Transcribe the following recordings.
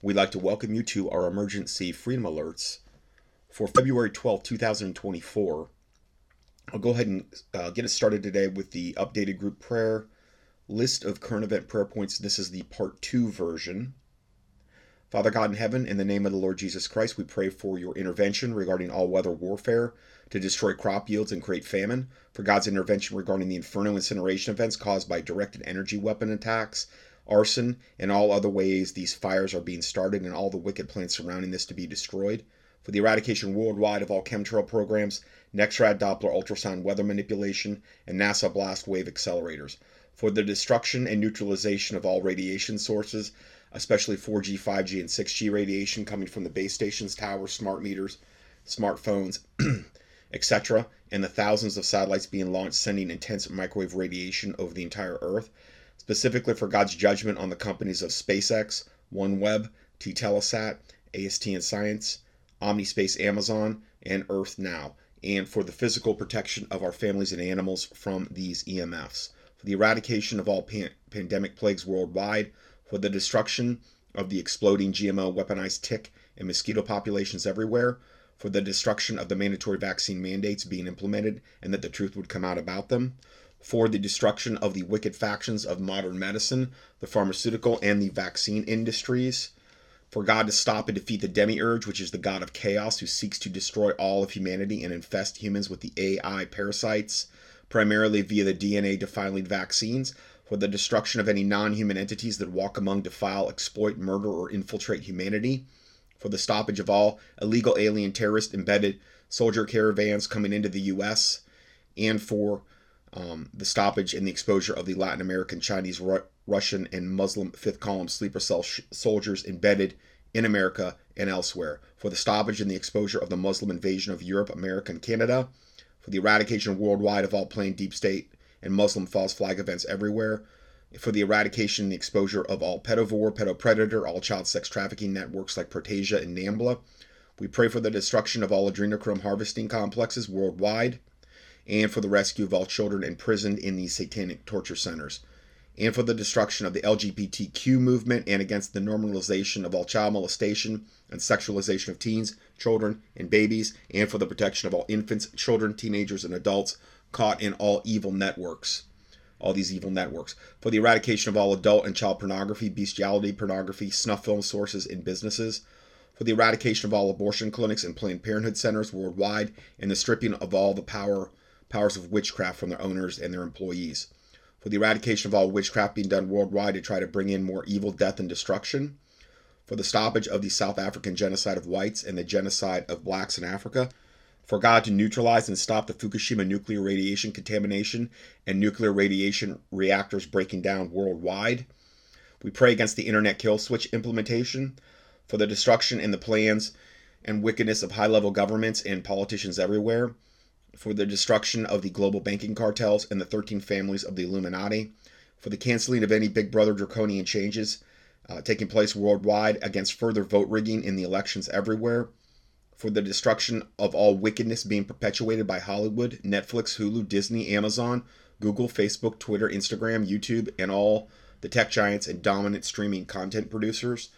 We'd like to welcome you to our emergency freedom alerts for February 12, 2024. I'll go ahead and uh, get us started today with the updated group prayer list of current event prayer points. This is the part two version. Father God in heaven, in the name of the Lord Jesus Christ, we pray for your intervention regarding all weather warfare to destroy crop yields and create famine, for God's intervention regarding the inferno incineration events caused by directed energy weapon attacks arson, and all other ways these fires are being started and all the wicked plans surrounding this to be destroyed. For the eradication worldwide of all chemtrail programs, NEXRAD Doppler ultrasound weather manipulation, and NASA blast wave accelerators. For the destruction and neutralization of all radiation sources, especially 4G, 5G, and 6G radiation coming from the base stations, towers, smart meters, smartphones, etc., and the thousands of satellites being launched sending intense microwave radiation over the entire Earth specifically for God's judgment on the companies of SpaceX, OneWeb, T Telesat, AST and Science, Omnispace Amazon, and Earth Now, and for the physical protection of our families and animals from these EMFs, for the eradication of all pan- pandemic plagues worldwide, for the destruction of the exploding GMO weaponized tick and mosquito populations everywhere, for the destruction of the mandatory vaccine mandates being implemented and that the truth would come out about them, for the destruction of the wicked factions of modern medicine, the pharmaceutical and the vaccine industries, for God to stop and defeat the demiurge, which is the god of chaos who seeks to destroy all of humanity and infest humans with the AI parasites, primarily via the DNA defiling vaccines, for the destruction of any non human entities that walk among, defile, exploit, murder, or infiltrate humanity, for the stoppage of all illegal alien terrorist embedded soldier caravans coming into the U.S., and for um, the stoppage and the exposure of the Latin American, Chinese, Ru- Russian, and Muslim fifth column sleeper cell sh- soldiers embedded in America and elsewhere, for the stoppage and the exposure of the Muslim invasion of Europe, America, and Canada, for the eradication worldwide of all plain deep state and Muslim false flag events everywhere, for the eradication and the exposure of all pedovore, pedopredator, all child sex trafficking networks like Prostasia and NAMBLA. We pray for the destruction of all adrenochrome harvesting complexes worldwide and for the rescue of all children imprisoned in these satanic torture centers, and for the destruction of the LGBTQ movement and against the normalization of all child molestation and sexualization of teens, children, and babies, and for the protection of all infants, children, teenagers, and adults caught in all evil networks. All these evil networks. For the eradication of all adult and child pornography, bestiality, pornography, snuff film sources, and businesses for the eradication of all abortion clinics and Planned Parenthood centers worldwide, and the stripping of all the power powers of witchcraft from their owners and their employees. For the eradication of all witchcraft being done worldwide to try to bring in more evil, death, and destruction. For the stoppage of the South African genocide of whites and the genocide of blacks in Africa. For God to neutralize and stop the Fukushima nuclear radiation contamination and nuclear radiation reactors breaking down worldwide. We pray against the internet kill switch implementation, for the destruction and the plans and wickedness of high level governments and politicians everywhere, for the destruction of the global banking cartels and the 13 families of the Illuminati, for the canceling of any Big Brother draconian changes uh, taking place worldwide against further vote rigging in the elections everywhere, for the destruction of all wickedness being perpetuated by Hollywood, Netflix, Hulu, Disney, Amazon, Google, Facebook, Twitter, Instagram, YouTube, and all the tech giants and dominant streaming content producers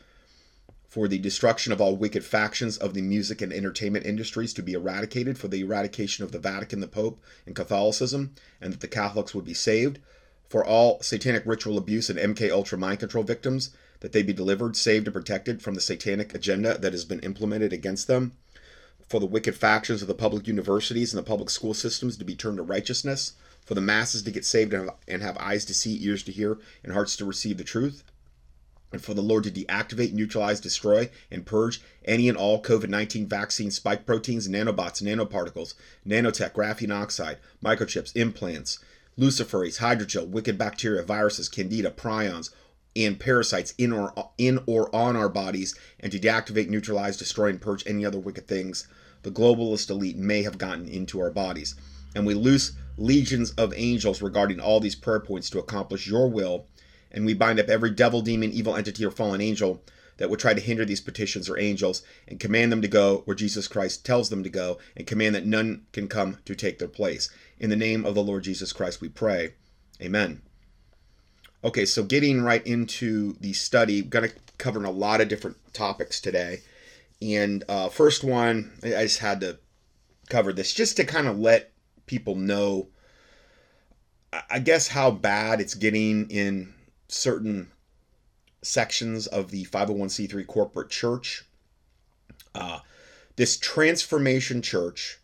for the destruction of all wicked factions of the music and entertainment industries to be eradicated, for the eradication of the Vatican, the Pope, and Catholicism, and that the Catholics would be saved, for all satanic ritual abuse and MK Ultra mind control victims, that they be delivered, saved, and protected from the satanic agenda that has been implemented against them, for the wicked factions of the public universities and the public school systems to be turned to righteousness, for the masses to get saved and have eyes to see, ears to hear, and hearts to receive the truth and for the Lord to deactivate, neutralize, destroy, and purge any and all COVID 19 vaccine spike proteins, nanobots, nanoparticles, nanotech, graphene oxide, microchips, implants, luciferase, hydrogel, wicked bacteria, viruses, candida, prions, and parasites in or in or on our bodies, and to deactivate, neutralize, destroy, and purge any other wicked things the globalist elite may have gotten into our bodies. And we loose legions of angels regarding all these prayer points to accomplish your will and we bind up every devil, demon, evil entity, or fallen angel that would try to hinder these petitions or angels and command them to go where Jesus Christ tells them to go and command that none can come to take their place. In the name of the Lord Jesus Christ, we pray. Amen. Okay, so getting right into the study, we're going to cover a lot of different topics today. And uh, first one, I just had to cover this just to kind of let people know, I guess, how bad it's getting in certain sections of the 501c3 corporate church. Uh, this Transformation Church,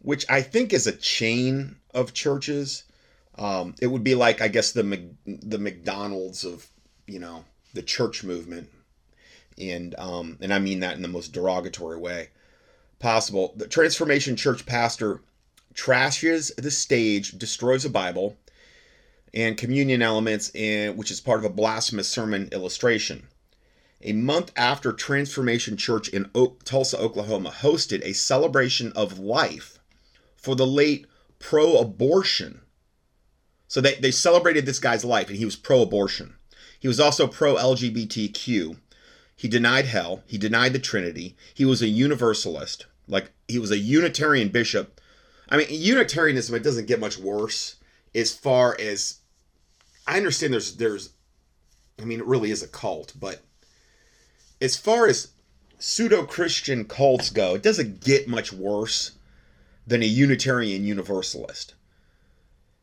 which I think is a chain of churches. Um, it would be like, I guess, the the McDonald's of you know the church movement, and um, and I mean that in the most derogatory way possible. The Transformation Church pastor trashes the stage, destroys a Bible, and communion elements, in, which is part of a blasphemous sermon illustration. A month after Transformation Church in Tulsa, Oklahoma hosted a celebration of life for the late pro abortion. So they, they celebrated this guy's life, and he was pro abortion. He was also pro LGBTQ. He denied hell. He denied the Trinity. He was a universalist. Like, he was a Unitarian bishop. I mean, Unitarianism, it doesn't get much worse as far as I understand there's there's I mean it really is a cult, but as far as pseudo Christian cults go, it doesn't get much worse than a Unitarian Universalist.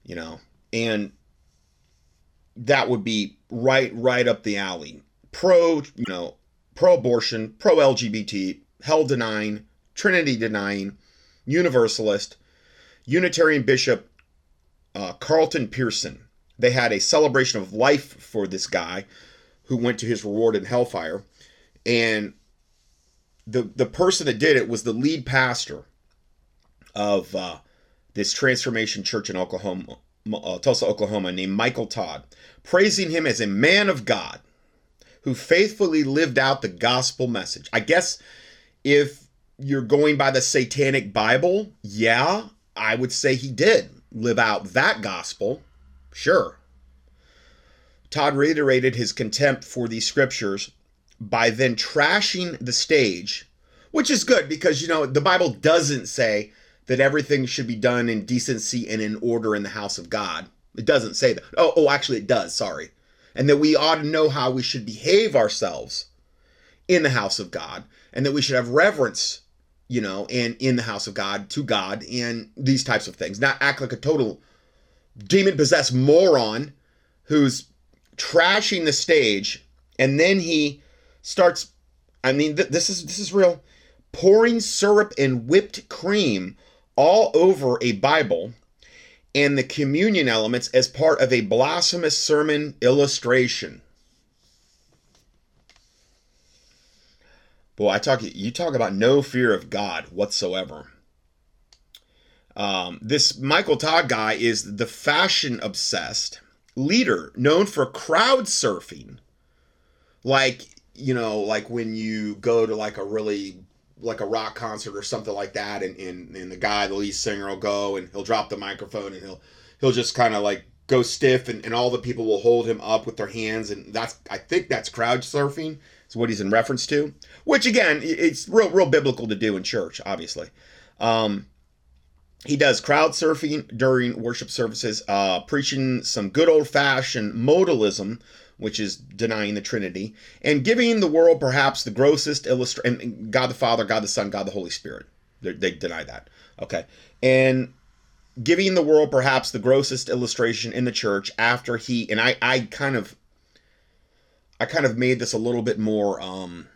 You know, and that would be right right up the alley. Pro, you know, pro abortion, pro LGBT, hell denying, Trinity denying, Universalist, Unitarian Bishop uh, Carlton Pearson. They had a celebration of life for this guy who went to his reward in hellfire. And the, the person that did it was the lead pastor of uh, this Transformation Church in Oklahoma, uh, Tulsa, Oklahoma, named Michael Todd, praising him as a man of God who faithfully lived out the gospel message. I guess if you're going by the satanic Bible, yeah, I would say he did live out that gospel, sure. Todd reiterated his contempt for these scriptures by then trashing the stage, which is good because, you know, the Bible doesn't say that everything should be done in decency and in order in the house of God. It doesn't say that. Oh, oh, actually, it does. Sorry. And that we ought to know how we should behave ourselves in the house of God, and that we should have reverence you know, and in the house of God to God and these types of things. Not act like a total demon possessed moron who's trashing the stage and then he starts I mean th- this is this is real pouring syrup and whipped cream all over a Bible and the communion elements as part of a blasphemous sermon illustration. Boy, I talk you talk about no fear of God whatsoever. Um, this Michael Todd guy is the fashion obsessed leader known for crowd surfing. Like, you know, like when you go to like a really like a rock concert or something like that and, and, and the guy, the lead singer will go and he'll drop the microphone and he'll he'll just kind of like go stiff and, and all the people will hold him up with their hands and that's I think that's crowd surfing is what he's in reference to. Which again, it's real, real biblical to do in church, obviously. Um, he does crowd surfing during worship services, uh, preaching some good old fashioned modalism, which is denying the Trinity, and giving the world perhaps the grossest illustration. God the Father, God the Son, God the Holy Spirit. They, they deny that. Okay. And giving the world perhaps the grossest illustration in the church after he, and I, I kind of I kind of made this a little bit more um,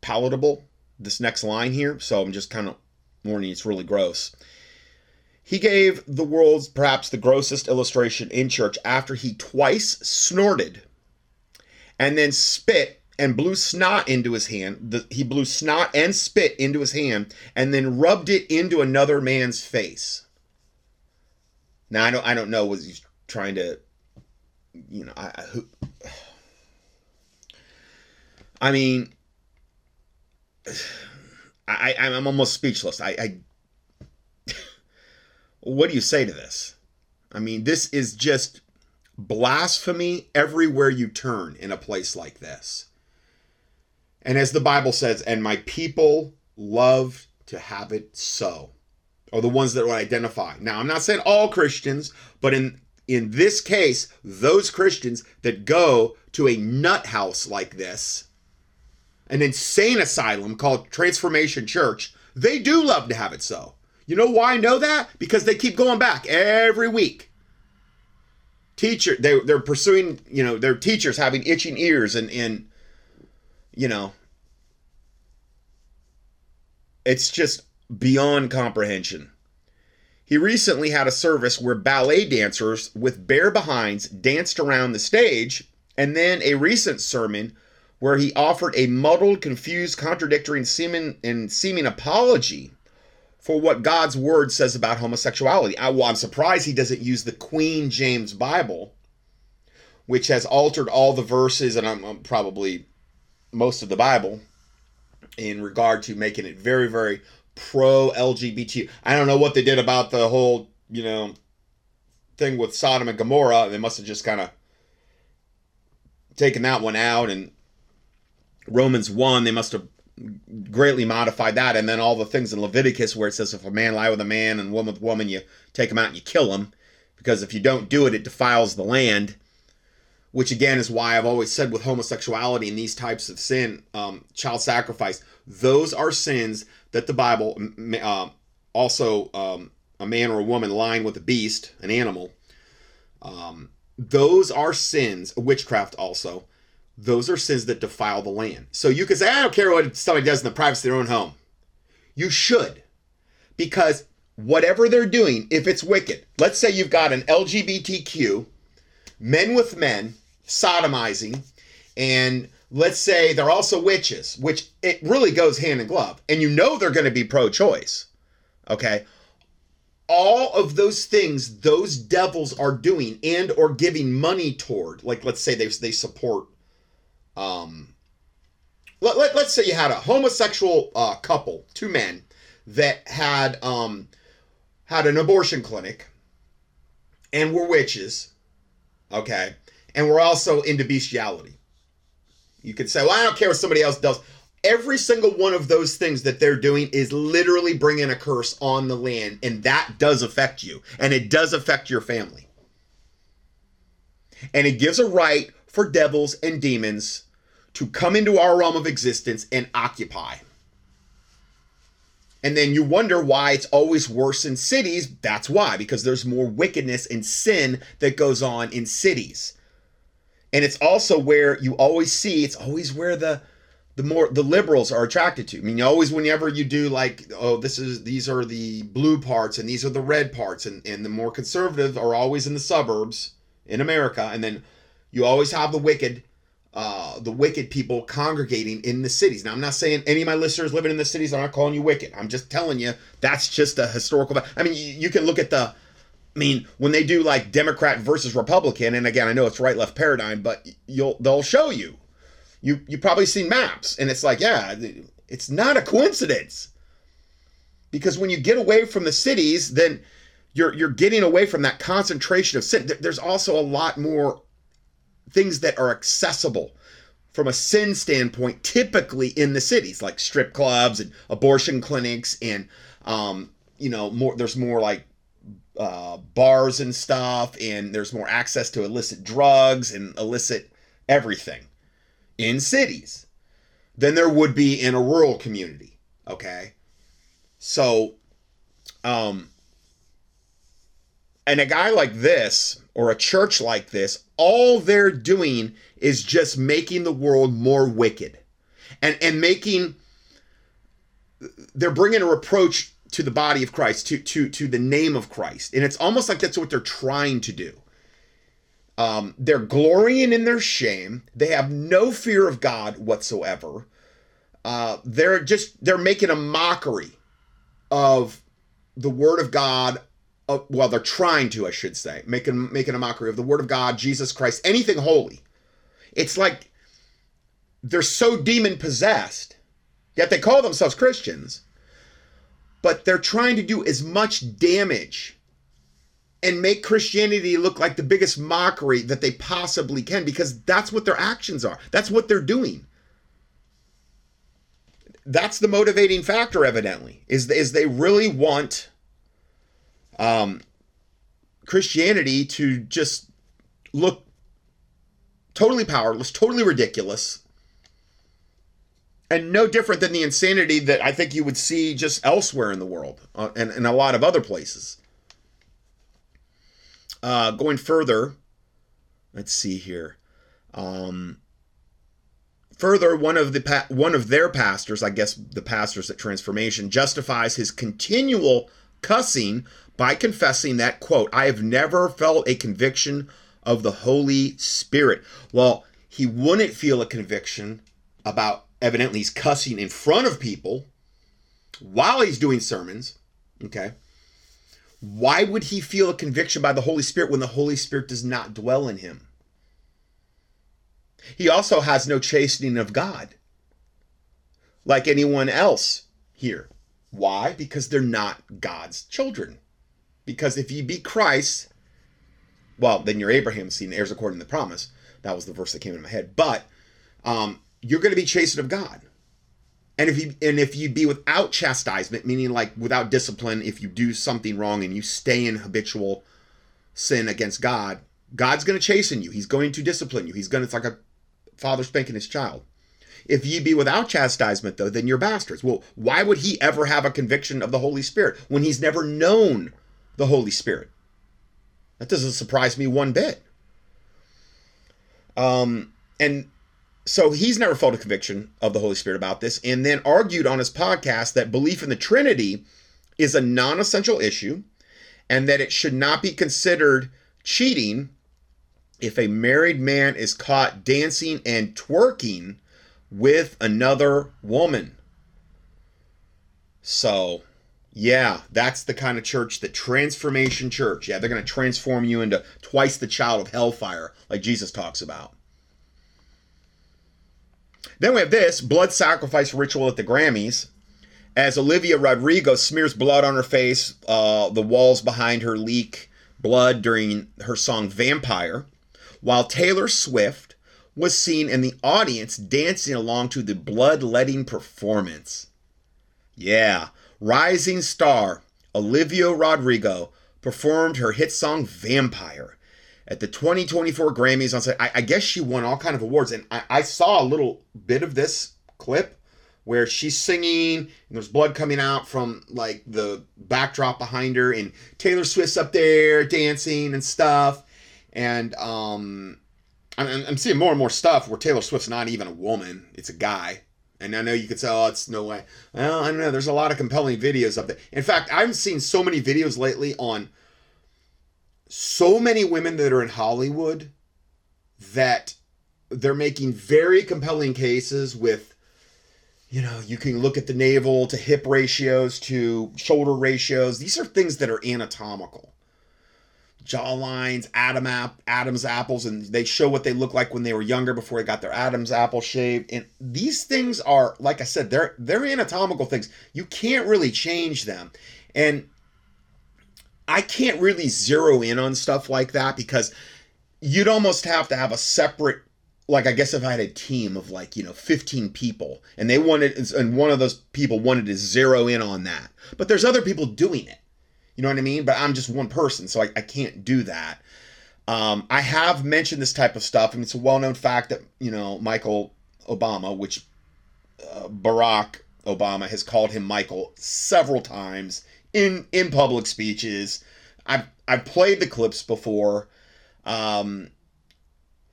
palatable, this next line here. So I'm just kind of warning it's really gross. He gave the world's perhaps the grossest illustration in church after he twice snorted and then spit and blew snot into his hand. The, he blew snot and spit into his hand and then rubbed it into another man's face. Now I don't I don't know was he trying to you know I, I who I mean, I, I'm almost speechless. I, I what do you say to this? I mean, this is just blasphemy everywhere you turn in a place like this. And as the Bible says, and my people love to have it so, or the ones that would identify. Now, I'm not saying all Christians, but in in this case, those Christians that go to a nut house like this, an insane asylum called Transformation Church, they do love to have it so. You know why I know that? Because they keep going back every week. Teacher, they they're pursuing, you know, their teachers having itching ears and and you know, it's just beyond comprehension. He recently had a service where ballet dancers with bare behinds danced around the stage, and then a recent sermon where he offered a muddled, confused, contradictory, and seeming, and seeming apology for what God's word says about homosexuality. I, well, I'm surprised he doesn't use the Queen James Bible, which has altered all the verses and I'm, I'm probably most of the Bible in regard to making it very, very pro LGBT. I don't know what they did about the whole, you know, thing with Sodom and Gomorrah. They must have just kind of taken that one out and Romans 1, they must have greatly modified that. And then all the things in Leviticus where it says if a man lie with a man and woman with woman, you take them out and you kill them. Because if you don't do it, it defiles the land. Which again is why I've always said with homosexuality and these types of sin, um, child sacrifice, those are sins that the Bible, uh, also um, a man or a woman lying with a beast, an animal, um, those are sins, witchcraft also. Those are sins that defile the land. So you can say, I don't care what somebody does in the privacy of their own home. You should. Because whatever they're doing, if it's wicked, let's say you've got an LGBTQ, men with men, sodomizing, and let's say they're also witches, which it really goes hand in glove, and you know they're going to be pro choice. Okay. All of those things those devils are doing and or giving money toward, like let's say they, they support um let, let, let's say you had a homosexual uh, couple, two men, that had um had an abortion clinic and were witches, okay, and were also into bestiality you could say, well, I don't care what somebody else does. Every single one of those things that they're doing is literally bringing a curse on the land, and that does affect you, and it does affect your family. And it gives a right for devils and demons to come into our realm of existence and occupy. And then you wonder why it's always worse in cities. That's why, because there's more wickedness and sin that goes on in cities and it's also where you always see it's always where the the more the liberals are attracted to. I mean, always whenever you do like, oh, this is these are the blue parts and these are the red parts, and and the more conservative are always in the suburbs in America, and then you always have the wicked, uh, the wicked people congregating in the cities. Now, I'm not saying any of my listeners living in the cities. I'm not calling you wicked. I'm just telling you that's just a historical. I mean, you, you can look at the I mean, when they do like Democrat versus Republican, and again, I know it's right left paradigm, but you'll they'll show you. You you probably seen maps, and it's like, yeah, it's not a coincidence. Because when you get away from the cities, then you're you're getting away from that concentration of sin. There's also a lot more things that are accessible from a sin standpoint, typically in the cities, like strip clubs and abortion clinics, and um, you know, more. There's more like uh, bars and stuff, and there's more access to illicit drugs and illicit everything in cities than there would be in a rural community. Okay. So, um, and a guy like this or a church like this, all they're doing is just making the world more wicked and, and making, they're bringing a reproach to the body of Christ, to to to the name of Christ. And it's almost like that's what they're trying to do. Um, they're glorying in their shame. They have no fear of God whatsoever. Uh, they're just they're making a mockery of the word of God. Uh, well, they're trying to, I should say, making making a mockery of the word of God, Jesus Christ, anything holy. It's like they're so demon possessed, yet they call themselves Christians but they're trying to do as much damage and make Christianity look like the biggest mockery that they possibly can because that's what their actions are. That's what they're doing. That's the motivating factor, evidently, is, is they really want um, Christianity to just look totally powerless, totally ridiculous, and no different than the insanity that I think you would see just elsewhere in the world uh, and in a lot of other places. Uh, going further, let's see here. Um, further, one of the pa- one of their pastors, I guess the pastors at Transformation, justifies his continual cussing by confessing that quote I have never felt a conviction of the Holy Spirit. Well, he wouldn't feel a conviction about evidently he's cussing in front of people while he's doing sermons. Okay. Why would he feel a conviction by the Holy Spirit when the Holy Spirit does not dwell in him? He also has no chastening of God like anyone else here. Why? Because they're not God's children. Because if you be Christ, well, then you're Abraham's seed heirs according to the promise. That was the verse that came in my head. But um, you're going to be chastened of God. And if you and if you be without chastisement, meaning like without discipline, if you do something wrong and you stay in habitual sin against God, God's going to chasten you. He's going to discipline you. He's going to it's like a father spanking his child. If ye be without chastisement, though, then you're bastards. Well, why would he ever have a conviction of the Holy Spirit when he's never known the Holy Spirit? That doesn't surprise me one bit. Um, and so he's never felt a conviction of the Holy Spirit about this, and then argued on his podcast that belief in the Trinity is a non essential issue and that it should not be considered cheating if a married man is caught dancing and twerking with another woman. So, yeah, that's the kind of church that transformation church. Yeah, they're going to transform you into twice the child of hellfire, like Jesus talks about. Then we have this blood sacrifice ritual at the Grammys. As Olivia Rodrigo smears blood on her face, uh, the walls behind her leak blood during her song Vampire, while Taylor Swift was seen in the audience dancing along to the bloodletting performance. Yeah, rising star Olivia Rodrigo performed her hit song Vampire at the 2024 Grammys on I, I guess she won all kind of awards, and I, I saw a little bit of this clip where she's singing and there's blood coming out from like the backdrop behind her, and Taylor Swift's up there dancing and stuff, and um, I'm, I'm seeing more and more stuff where Taylor Swift's not even a woman; it's a guy. And I know you could say, oh, it's no way. Well, I don't know. There's a lot of compelling videos of that. In fact, I've seen so many videos lately on so many women that are in Hollywood that they're making very compelling cases with you know you can look at the navel to hip ratios to shoulder ratios these are things that are anatomical jaw lines Adam ap- adam's apples and they show what they look like when they were younger before they got their adam's apple shaved and these things are like i said they're they're anatomical things you can't really change them and I can't really zero in on stuff like that because you'd almost have to have a separate like I guess if I had a team of like, you know, 15 people and they wanted and one of those people wanted to zero in on that. But there's other people doing it. You know what I mean? But I'm just one person, so I, I can't do that. Um, I have mentioned this type of stuff, and it's a well-known fact that you know Michael Obama, which uh, Barack Obama has called him Michael several times in in public speeches. I've I've played the clips before. Um,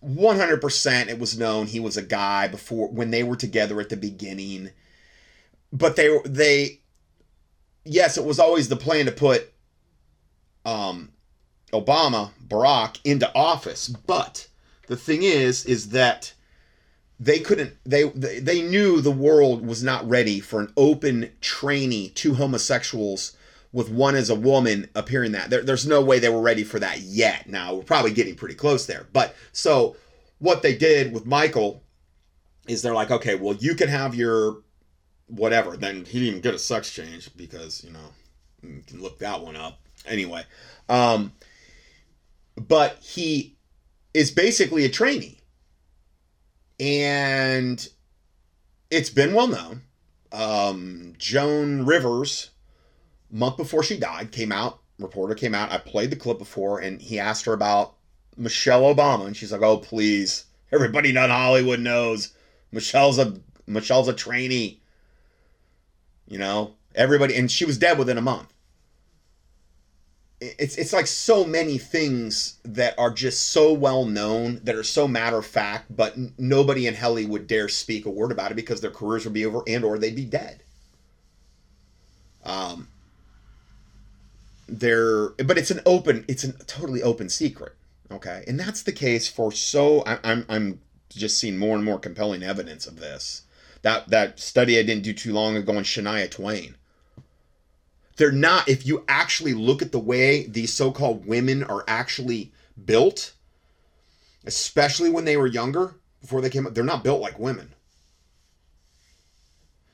100% it was known he was a guy before when they were together at the beginning. But they they yes, it was always the plan to put um Obama, Barack into office, but the thing is is that they couldn't they they knew the world was not ready for an open trainee to homosexuals with one as a woman appearing that. There, there's no way they were ready for that yet. Now we're probably getting pretty close there. But so what they did with Michael is they're like, okay, well you can have your whatever. Then he didn't even get a sex change because you know you can look that one up anyway. Um, but he is basically a trainee, and it's been well known. Um, Joan Rivers month before she died, came out reporter came out. I played the clip before, and he asked her about Michelle Obama, and she's like, "Oh, please, everybody in Hollywood knows Michelle's a Michelle's a trainee." You know, everybody, and she was dead within a month. It's it's like so many things that are just so well known that are so matter of fact, but nobody in Helly would dare speak a word about it because their careers would be over and or they'd be dead. Um, there, but it's an open, it's a totally open secret. Okay, and that's the case for so. I, I'm I'm just seeing more and more compelling evidence of this. That that study I didn't do too long ago on Shania Twain. They're not. If you actually look at the way these so-called women are actually built, especially when they were younger, before they came up, they're not built like women.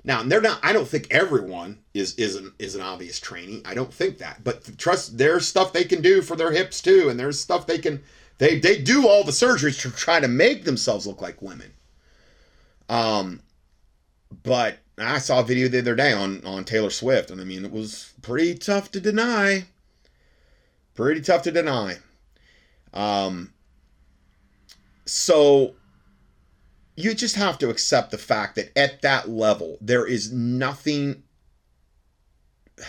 Now, they're not. I don't think everyone is is an is an obvious trainee. I don't think that. But trust, there's stuff they can do for their hips too, and there's stuff they can. They they do all the surgeries to try to make themselves look like women. Um, but I saw a video the other day on on Taylor Swift, and I mean it was pretty tough to deny. Pretty tough to deny. Um. So you just have to accept the fact that at that level there is nothing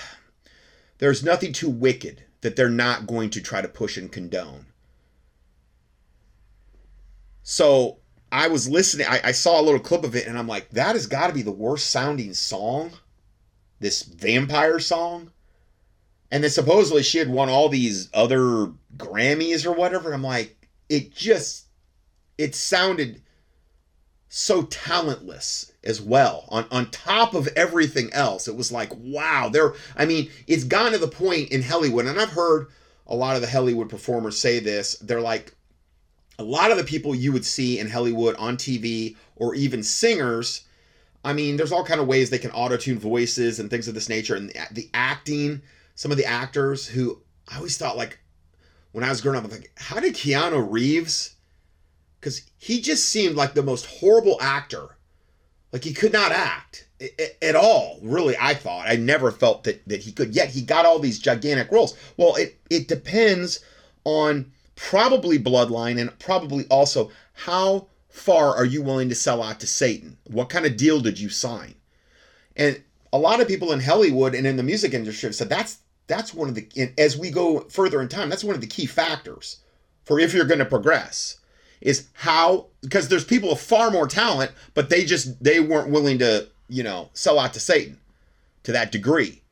there's nothing too wicked that they're not going to try to push and condone so i was listening i, I saw a little clip of it and i'm like that has got to be the worst sounding song this vampire song. And then supposedly she had won all these other grammys or whatever i'm like it just it sounded so talentless as well on on top of everything else. It was like wow there i mean it's gone to the point in hollywood and i've heard a lot of the hollywood performers say this they're like a lot of the people you would see in hollywood on tv or even singers i mean there's all kind of ways they can auto-tune voices and things of this nature and the, acting some of the actors who i always thought like when i was growing up i'm like how did keanu reeves because he just seemed like the most horrible actor. Like he could not act at all, really, I thought. I never felt that, that he could, yet he got all these gigantic roles. Well, it, it depends on probably bloodline and probably also how far are you willing to sell out to Satan? What kind of deal did you sign? And a lot of people in Hollywood and in the music industry have said that's that's one of the as we go further in time, that's one of the key factors for if you're going to progress is how because there's people with far more talent, but they just they weren't willing to you know sell out to Satan to that degree.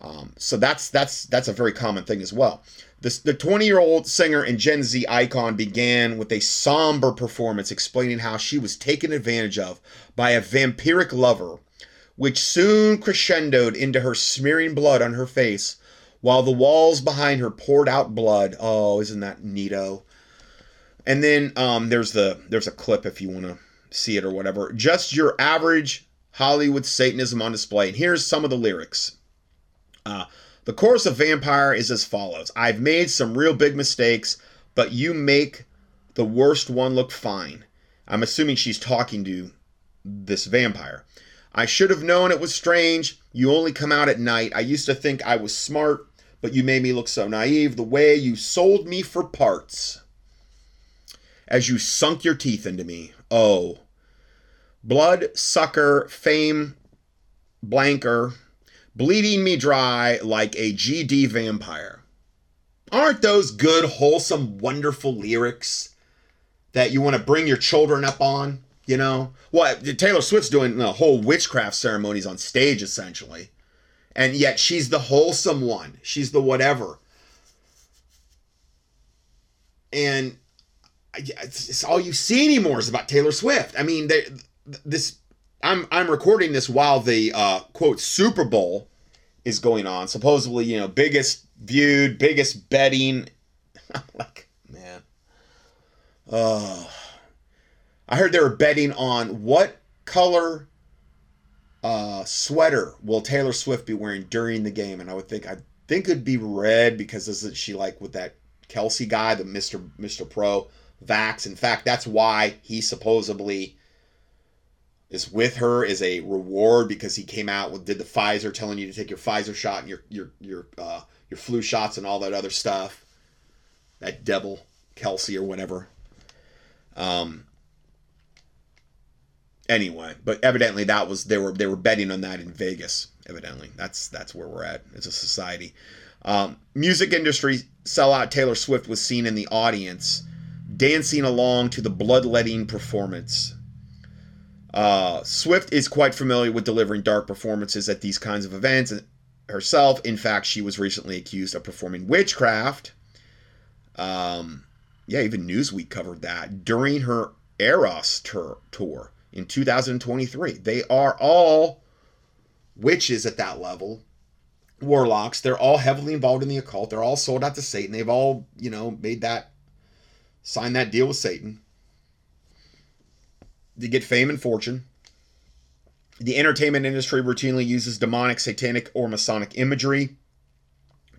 Um, so that's that's that's a very common thing as well. The 20 year old singer and Gen Z icon began with a somber performance explaining how she was taken advantage of by a vampiric lover, which soon crescendoed into her smearing blood on her face while the walls behind her poured out blood. Oh, isn't that neato? And then um, there's the there's a clip if you want to see it or whatever. Just your average Hollywood Satanism on display. And here's some of the lyrics. Uh, the chorus of Vampire is as follows I've made some real big mistakes, but you make the worst one look fine. I'm assuming she's talking to this vampire. I should have known it was strange. You only come out at night. I used to think I was smart, but you made me look so naive. The way you sold me for parts as you sunk your teeth into me. Oh. Blood sucker, fame, blanker, bleeding me dry like a GD vampire. Aren't those good, wholesome, wonderful lyrics that you want to bring your children up on? You know? Well, Taylor Swift's doing the whole witchcraft ceremonies on stage, essentially. And yet she's the wholesome one. She's the whatever. And it's, it's, all you see anymore is about Taylor Swift. I mean, they, this I'm I'm recording this while the uh, quote Super Bowl is going on. Supposedly, you know, biggest viewed, biggest betting. like, man, oh, I heard they were betting on what color uh, sweater will Taylor Swift be wearing during the game, and I would think I think it'd be red because isn't she like with that Kelsey guy, the Mister Mister Pro? Vax. In fact, that's why he supposedly is with her is a reward because he came out with did the Pfizer telling you to take your Pfizer shot and your your your uh, your flu shots and all that other stuff. That devil, Kelsey or whatever. Um, anyway, but evidently that was they were they were betting on that in Vegas. Evidently, that's that's where we're at as a society. Um, music industry sellout Taylor Swift was seen in the audience dancing along to the bloodletting performance. Uh, Swift is quite familiar with delivering dark performances at these kinds of events herself. In fact, she was recently accused of performing witchcraft. Um, yeah, even Newsweek covered that during her Eras tour, tour in 2023. They are all witches at that level, warlocks. They're all heavily involved in the occult. They're all sold out to Satan. They've all, you know, made that, signed that deal with Satan. They get fame and fortune. The entertainment industry routinely uses demonic, satanic, or Masonic imagery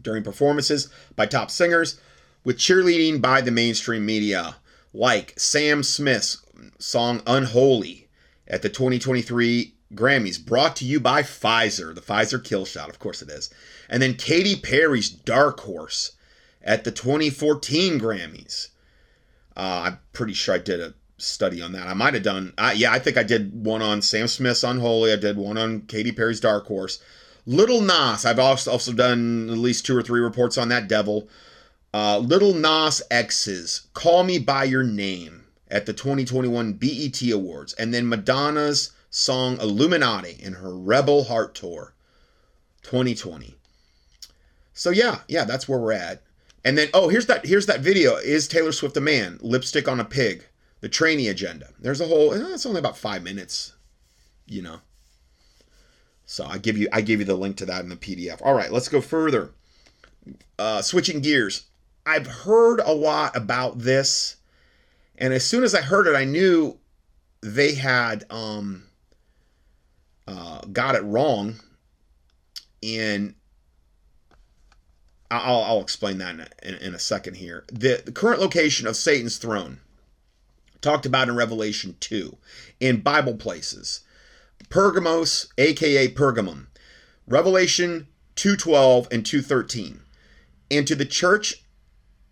during performances by top singers, with cheerleading by the mainstream media, like Sam Smith's song Unholy at the 2023 Grammys, brought to you by Pfizer, the Pfizer kill shot, of course it is. And then Katy Perry's Dark Horse at the 2014 Grammys. Uh, I'm pretty sure I did a study on that. I might have done, uh, yeah, I think I did one on Sam Smith's Unholy. I did one on Katy Perry's Dark Horse. Little Nas, I've also, also done at least two or three reports on that devil. Uh, Little Nas X's Call Me By Your Name at the 2021 BET Awards. And then Madonna's song Illuminati in her Rebel Heart Tour 2020. So yeah, yeah, that's where we're at. And then oh, here's that here's that video. Is Taylor Swift a man? Lipstick on a pig the trainee agenda. There's a whole. It's only about five minutes, you know. So I give you I give you the link to that in the PDF. All right, let's go further. Uh, switching gears, I've heard a lot about this, and as soon as I heard it, I knew they had um, uh, got it wrong. And I'll, I'll explain that in a, in a second here. The, the current location of Satan's throne talked about in Revelation 2, in Bible places. Pergamos, aka Pergamum. Revelation 2:12 and 2:13. And to the church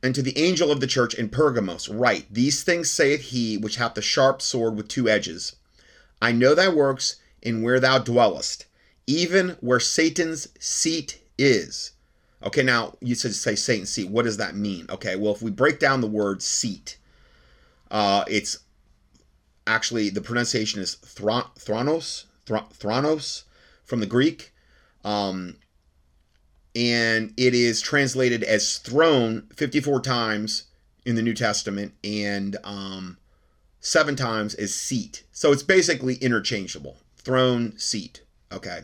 and to the angel of the church in Pergamos, write, These things saith he which hath the sharp sword with two edges. I know thy works and where thou dwellest, even where Satan's seat is. Okay, now you said say Satan's seat. What does that mean? Okay, well, if we break down the word seat, uh, it's actually the pronunciation is thron- Thronos, Thronos from the Greek, um, and it is translated as throne 54 times in the New Testament and um, seven times as seat. So it's basically interchangeable. Throne, seat. Okay.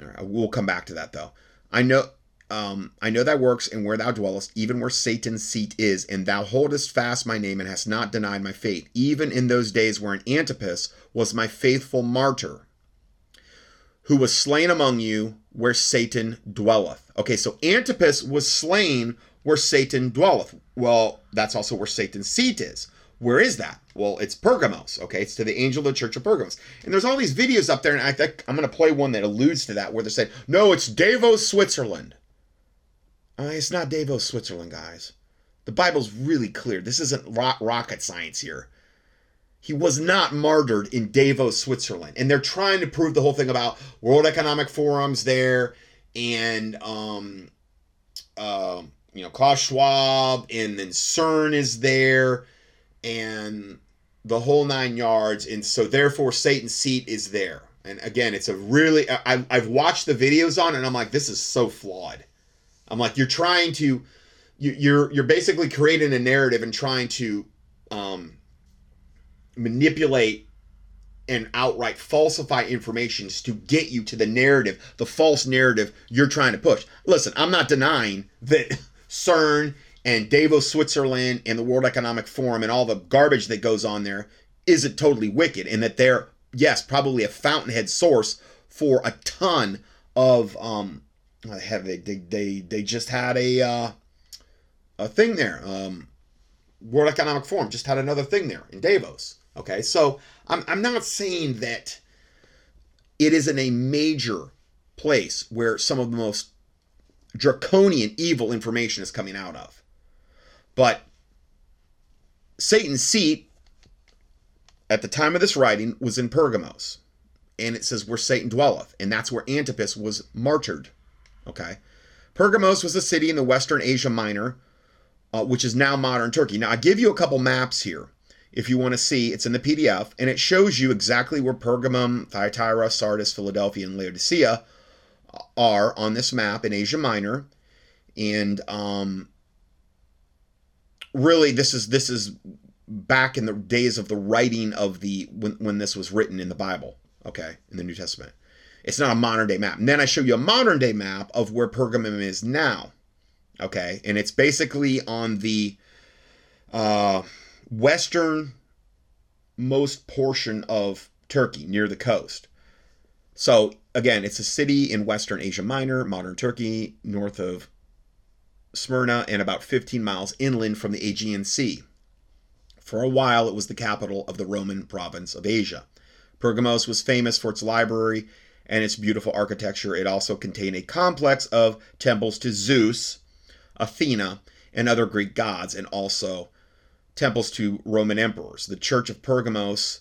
All right, we'll come back to that though. I know um, I know thy works and where thou dwellest, even where Satan's seat is, and thou holdest fast my name and hast not denied my faith, even in those days wherein Antipas was my faithful martyr, who was slain among you where Satan dwelleth. Okay, so Antipas was slain where Satan dwelleth. Well, that's also where Satan's seat is. Where is that? Well, it's Pergamos. Okay, it's to the angel of the church of Pergamos. And there's all these videos up there, and I think I'm going to play one that alludes to that, where they're saying, no, it's Davos, Switzerland. Uh, it's not Davos, Switzerland, guys. The Bible's really clear. This isn't rocket science here. He was not martyred in Davos, Switzerland. And they're trying to prove the whole thing about World Economic Forum's there and, um, uh, you know, Klaus Schwab and then CERN is there and the whole nine yards. And so, therefore, Satan's seat is there. And again, it's a really, I, I've watched the videos on and I'm like, this is so flawed I'm like, you're trying to, you're you're basically creating a narrative and trying to um, manipulate and outright falsify information to get you to the narrative, the false narrative you're trying to push. Listen, I'm not denying that CERN and Davos, Switzerland, and the World Economic Forum and all the garbage that goes on there isn't totally wicked, and that they're yes probably a fountainhead source for a ton of um, have they, they they they just had a uh, a thing there. Um, World Economic Forum just had another thing there in Davos. Okay, so I'm I'm not saying that it isn't a major place where some of the most draconian evil information is coming out of. But Satan's seat at the time of this writing was in Pergamos. And it says where Satan dwelleth. And that's where Antipas was martyred. Okay. Pergamos was a city in the western Asia Minor, uh, which is now modern Turkey. Now, I give you a couple maps here if you want to see. It's in the PDF, and it shows you exactly where Pergamum, Thyatira, Sardis, Philadelphia, and Laodicea are on this map in Asia Minor. And um, really, this is this is back in the days of the writing of the when, when this was written in the Bible, okay, in the New Testament. It's not a modern day map. And then I show you a modern day map of where Pergamum is now, okay, and it's basically on the uh, western most portion of Turkey near the coast. So again, it's a city in western Asia Minor, modern Turkey, north of Smyrna, and about 15 miles inland from the Aegean Sea. For a while, it was the capital of the Roman province of Asia. Pergamos was famous for its library and its beautiful architecture. It also contained a complex of temples to Zeus, Athena, and other Greek gods, and also temples to Roman emperors. The Church of Pergamos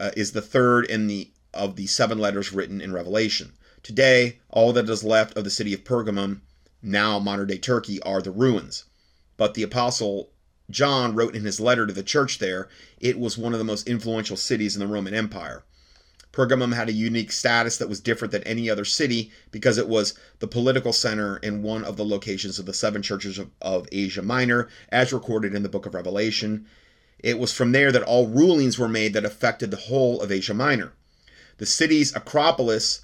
uh, is the third in the of the seven letters written in Revelation. Today, all that is left of the city of Pergamum, now modern day Turkey, are the ruins. But the apostle John wrote in his letter to the church there, it was one of the most influential cities in the Roman Empire. Pergamum had a unique status that was different than any other city because it was the political center in one of the locations of the seven churches of, of, Asia Minor, as recorded in the book of Revelation. It was from there that all rulings were made that affected the whole of Asia Minor. The city's Acropolis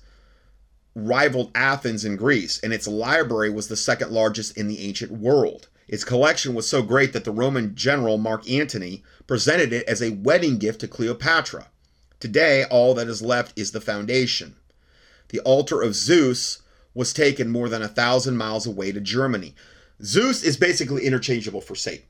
rivaled Athens in Greece, and its library was the second largest in the ancient world. Its collection was so great that the Roman general Mark Antony presented it as a wedding gift to Cleopatra. Today, all that is left is the foundation. The altar of Zeus was taken more than a thousand miles away to Germany. Zeus is basically interchangeable for Satan.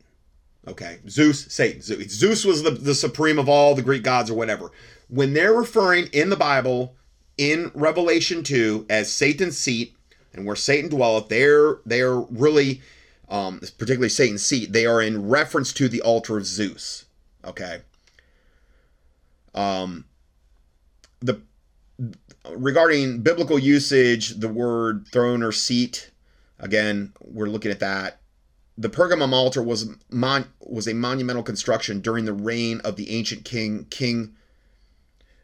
Okay, Zeus, Satan. Zeus was the, the supreme of all the Greek gods or whatever. When they're referring in the Bible, in Revelation 2, as Satan's seat and where Satan dwelleth, they're they're really um, particularly Satan's seat, they are in reference to the altar of Zeus. Okay. Um, the regarding biblical usage, the word throne or seat, again, we're looking at that. The Pergamum altar was mon, was a monumental construction during the reign of the ancient king King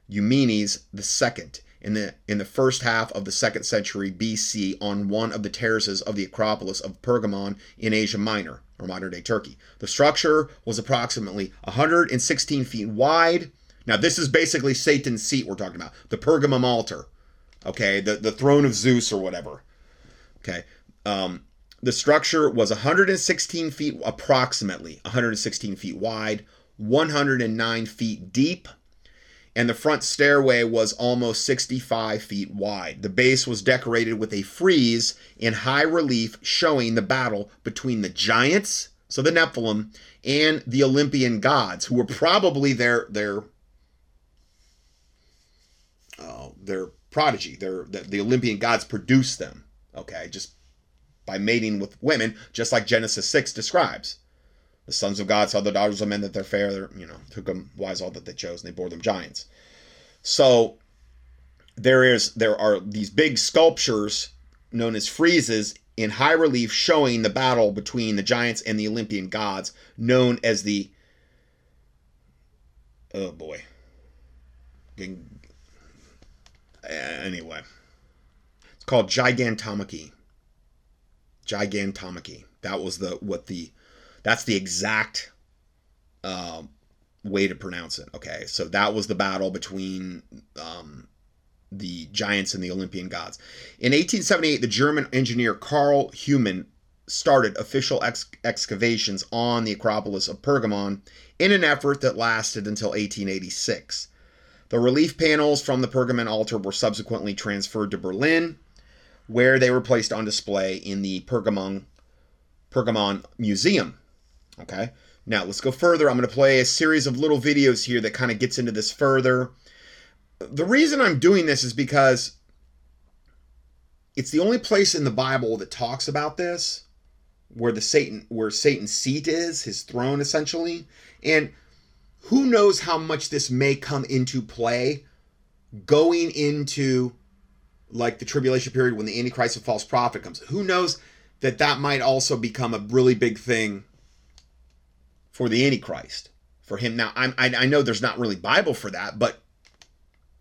Eumenes II in the in the first half of the second century BC on one of the terraces of the Acropolis of Pergamon in Asia Minor or modern day Turkey. The structure was approximately 116 feet wide. Now this is basically Satan's seat we're talking about, the Pergamum altar. Okay, the the throne of Zeus or whatever. Okay. Um, the structure was 116 feet approximately 116 feet wide, 109 feet deep and the front stairway was almost 65 feet wide. The base was decorated with a frieze in high relief showing the battle between the giants, so the Nephilim, and the Olympian gods, who were probably their their uh, their prodigy. Their the, the Olympian gods produce them. Okay, just by mating with women, just like Genesis six describes. The sons of God saw the daughters of men that they're fair, they're, you know, took them wise all that they chose, and they bore them giants. So there is there are these big sculptures known as friezes in high relief showing the battle between the giants and the Olympian gods, known as the oh boy. Anyway, it's called Gigantomachy. Gigantomachy. That was the what the that's the exact um, way to pronounce it. Okay, so that was the battle between um, the giants and the Olympian gods. In 1878, the German engineer Karl Humann started official ex- excavations on the Acropolis of Pergamon in an effort that lasted until 1886. The relief panels from the Pergamon altar were subsequently transferred to Berlin, where they were placed on display in the Pergamon Pergamon Museum. Okay. Now let's go further. I'm going to play a series of little videos here that kind of gets into this further. The reason I'm doing this is because it's the only place in the Bible that talks about this where the Satan where Satan's seat is, his throne essentially. And who knows how much this may come into play going into like the tribulation period when the antichrist and false prophet comes. Who knows that that might also become a really big thing for the antichrist for him now I'm, I, I know there's not really bible for that but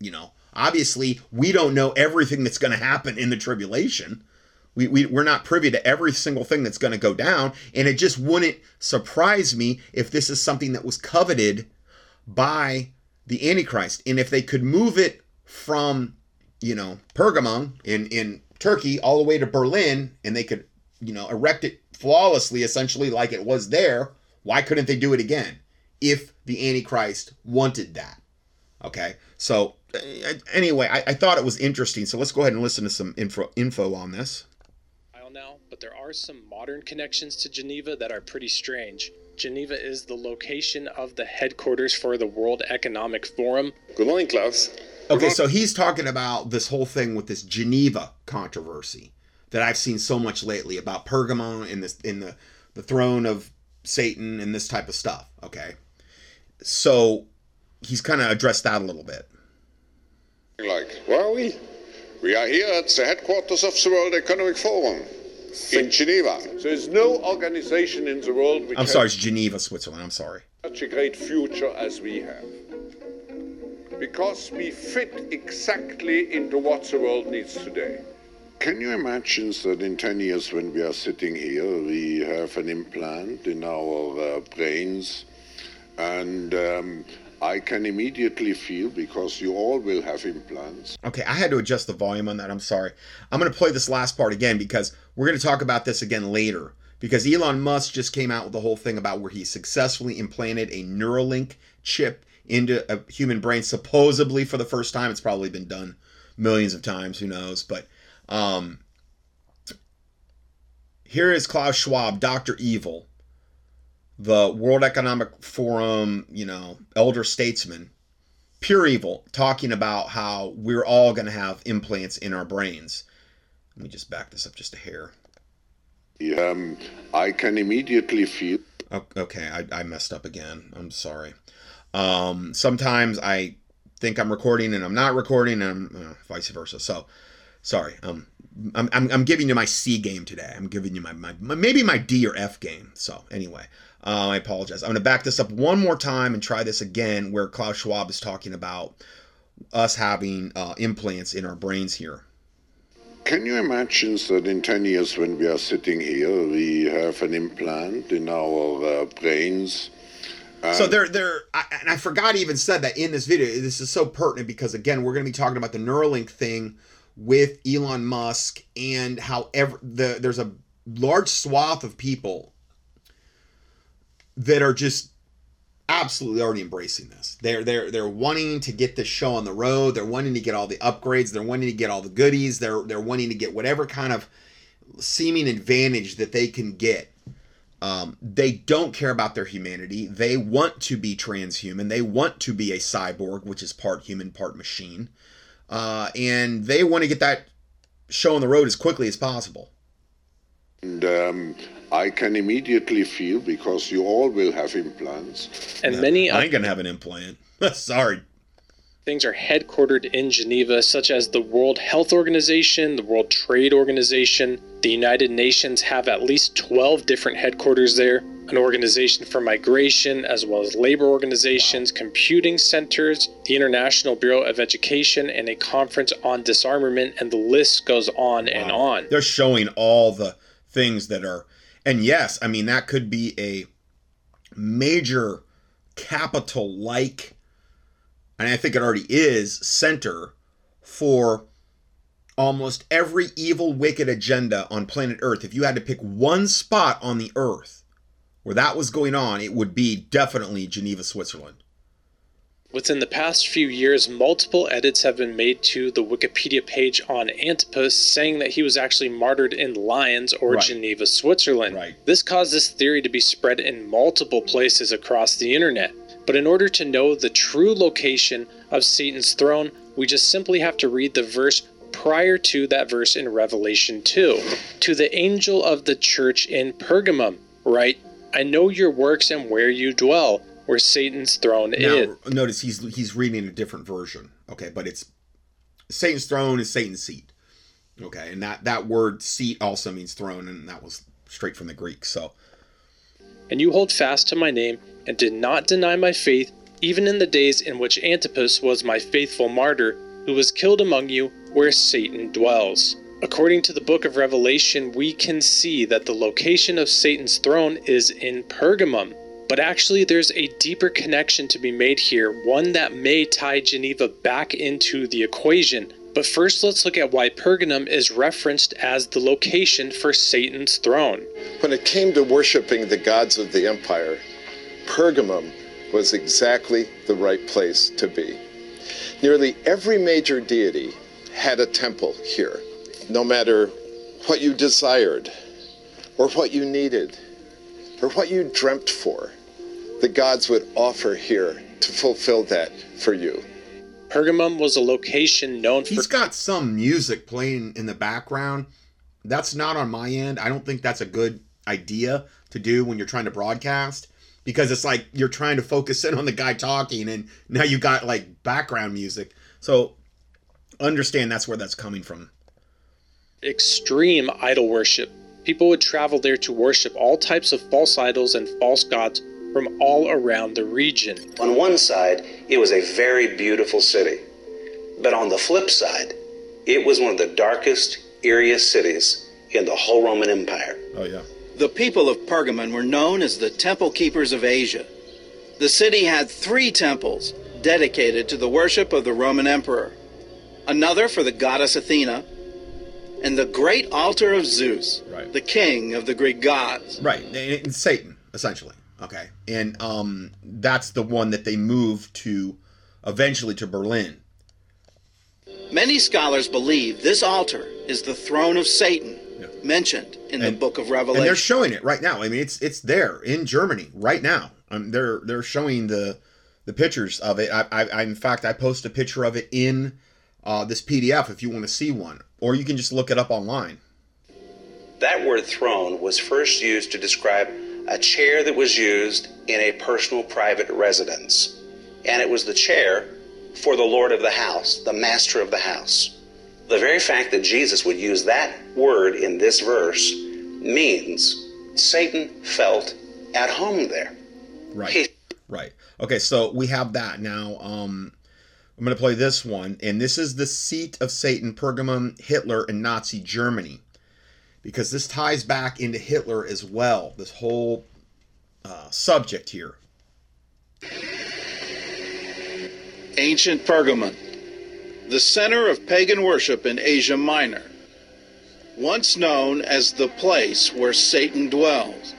you know obviously we don't know everything that's going to happen in the tribulation we, we, we're not privy to every single thing that's going to go down and it just wouldn't surprise me if this is something that was coveted by the antichrist. And if they could move it from you know pergamon in in turkey all the way to berlin and they could you know erect it flawlessly essentially like it was there why couldn't they do it again if the antichrist wanted that? Okay? So uh, anyway I, I thought it was interesting. So let's go ahead and listen to some info info on this. Now but there are some modern connections to geneva that are pretty strange Geneva is the location of the headquarters for the World Economic Forum. Good morning, Klaus. Okay, so he's talking about this whole thing with this Geneva controversy that I've seen so much lately about Pergamon and this in the the throne of Satan and this type of stuff. Okay, so he's kind of addressed that a little bit. Like, where are we? We are here at the headquarters of the World Economic Forum in Geneva. There's no organization in the world which I'm sorry, it's Geneva, Switzerland. I'm sorry. Such a great future as we have. Because we fit exactly into what the world needs today. Can you imagine that in 10 years, when we are sitting here, we have an implant in our uh, brains and um, I can immediately feel because you all will have implants. Okay, I had to adjust the volume on that. I'm sorry. I'm going to play this last part again because we're going to talk about this again later. Because Elon Musk just came out with the whole thing about where he successfully implanted a Neuralink chip into a human brain, supposedly for the first time. It's probably been done millions of times, who knows? But um, here is Klaus Schwab, Dr. Evil, the World Economic Forum, you know, elder statesman, pure evil, talking about how we're all going to have implants in our brains. Let me just back this up just a hair. Um, I can immediately feel. Okay, I, I messed up again. I'm sorry. Um, sometimes I think I'm recording and I'm not recording, and uh, vice versa. So, sorry. Um, I'm, I'm, I'm giving you my C game today. I'm giving you my, my, my maybe my D or F game. So anyway, uh, I apologize. I'm going to back this up one more time and try this again, where Klaus Schwab is talking about us having uh, implants in our brains here. Can you imagine that in 10 years, when we are sitting here, we have an implant in our uh, brains? so they're they're I, and I forgot to even said that in this video. This is so pertinent because again, we're going to be talking about the Neuralink thing with Elon Musk and how ever the there's a large swath of people that are just absolutely already embracing this. They're they're they're wanting to get this show on the road. They're wanting to get all the upgrades. They're wanting to get all the goodies. They're they're wanting to get whatever kind of seeming advantage that they can get. Um, they don't care about their humanity. They want to be transhuman. They want to be a cyborg, which is part human, part machine. Uh, and they want to get that show on the road as quickly as possible. And um, I can immediately feel because you all will have implants. And many I ain't gonna have an implant. Sorry. Things are headquartered in Geneva, such as the World Health Organization, the World Trade Organization. The United Nations have at least 12 different headquarters there, an organization for migration, as well as labor organizations, computing centers, the International Bureau of Education, and a conference on disarmament, and the list goes on wow. and on. They're showing all the things that are and yes, I mean, that could be a major capital like, and I think it already is, center for almost every evil, wicked agenda on planet Earth. If you had to pick one spot on the Earth where that was going on, it would be definitely Geneva, Switzerland. Within the past few years, multiple edits have been made to the Wikipedia page on Antipas saying that he was actually martyred in Lyons or right. Geneva, Switzerland. Right. This caused this theory to be spread in multiple places across the internet. But in order to know the true location of Satan's throne, we just simply have to read the verse prior to that verse in Revelation 2. To the angel of the church in Pergamum, write, I know your works and where you dwell, where Satan's throne now, is. Notice he's he's reading a different version. Okay, but it's Satan's throne is Satan's seat. Okay, and that that word seat also means throne, and that was straight from the Greek. So, and you hold fast to my name and did not deny my faith, even in the days in which Antipas was my faithful martyr, who was killed among you, where Satan dwells. According to the book of Revelation, we can see that the location of Satan's throne is in Pergamum. But actually, there's a deeper connection to be made here, one that may tie Geneva back into the equation. But first, let's look at why Pergamum is referenced as the location for Satan's throne. When it came to worshiping the gods of the empire, Pergamum was exactly the right place to be. Nearly every major deity had a temple here. No matter what you desired, or what you needed, or what you dreamt for, the gods would offer here to fulfill that for you. Pergamum was a location known for. He's got some music playing in the background. That's not on my end. I don't think that's a good idea to do when you're trying to broadcast because it's like you're trying to focus in on the guy talking and now you got like background music. So understand that's where that's coming from. Extreme idol worship. People would travel there to worship all types of false idols and false gods from all around the region. On one side, it was a very beautiful city. But on the flip side, it was one of the darkest, eeriest cities in the whole Roman Empire. Oh, yeah. The people of Pergamon were known as the Temple Keepers of Asia. The city had three temples dedicated to the worship of the Roman Emperor, another for the goddess Athena, and the great altar of Zeus, right. the king of the Greek gods. Right, and Satan, essentially. Okay, and um, that's the one that they moved to eventually to Berlin. Many scholars believe this altar is the throne of Satan yeah. mentioned in and, the book of Revelation. And they're showing it right now. I mean, it's it's there in Germany right now. Um, they're they're showing the the pictures of it. I, I, I in fact I post a picture of it in uh, this PDF if you want to see one, or you can just look it up online. That word throne was first used to describe a chair that was used in a personal private residence. And it was the chair for the Lord of the house, the master of the house. The very fact that Jesus would use that word in this verse means Satan felt at home there. Right. He- right. Okay, so we have that now. Um, I'm going to play this one, and this is the seat of Satan, Pergamum, Hitler, and Nazi Germany because this ties back into Hitler as well, this whole uh, subject here. Ancient Pergamon, the center of pagan worship in Asia Minor, once known as the place where Satan dwells.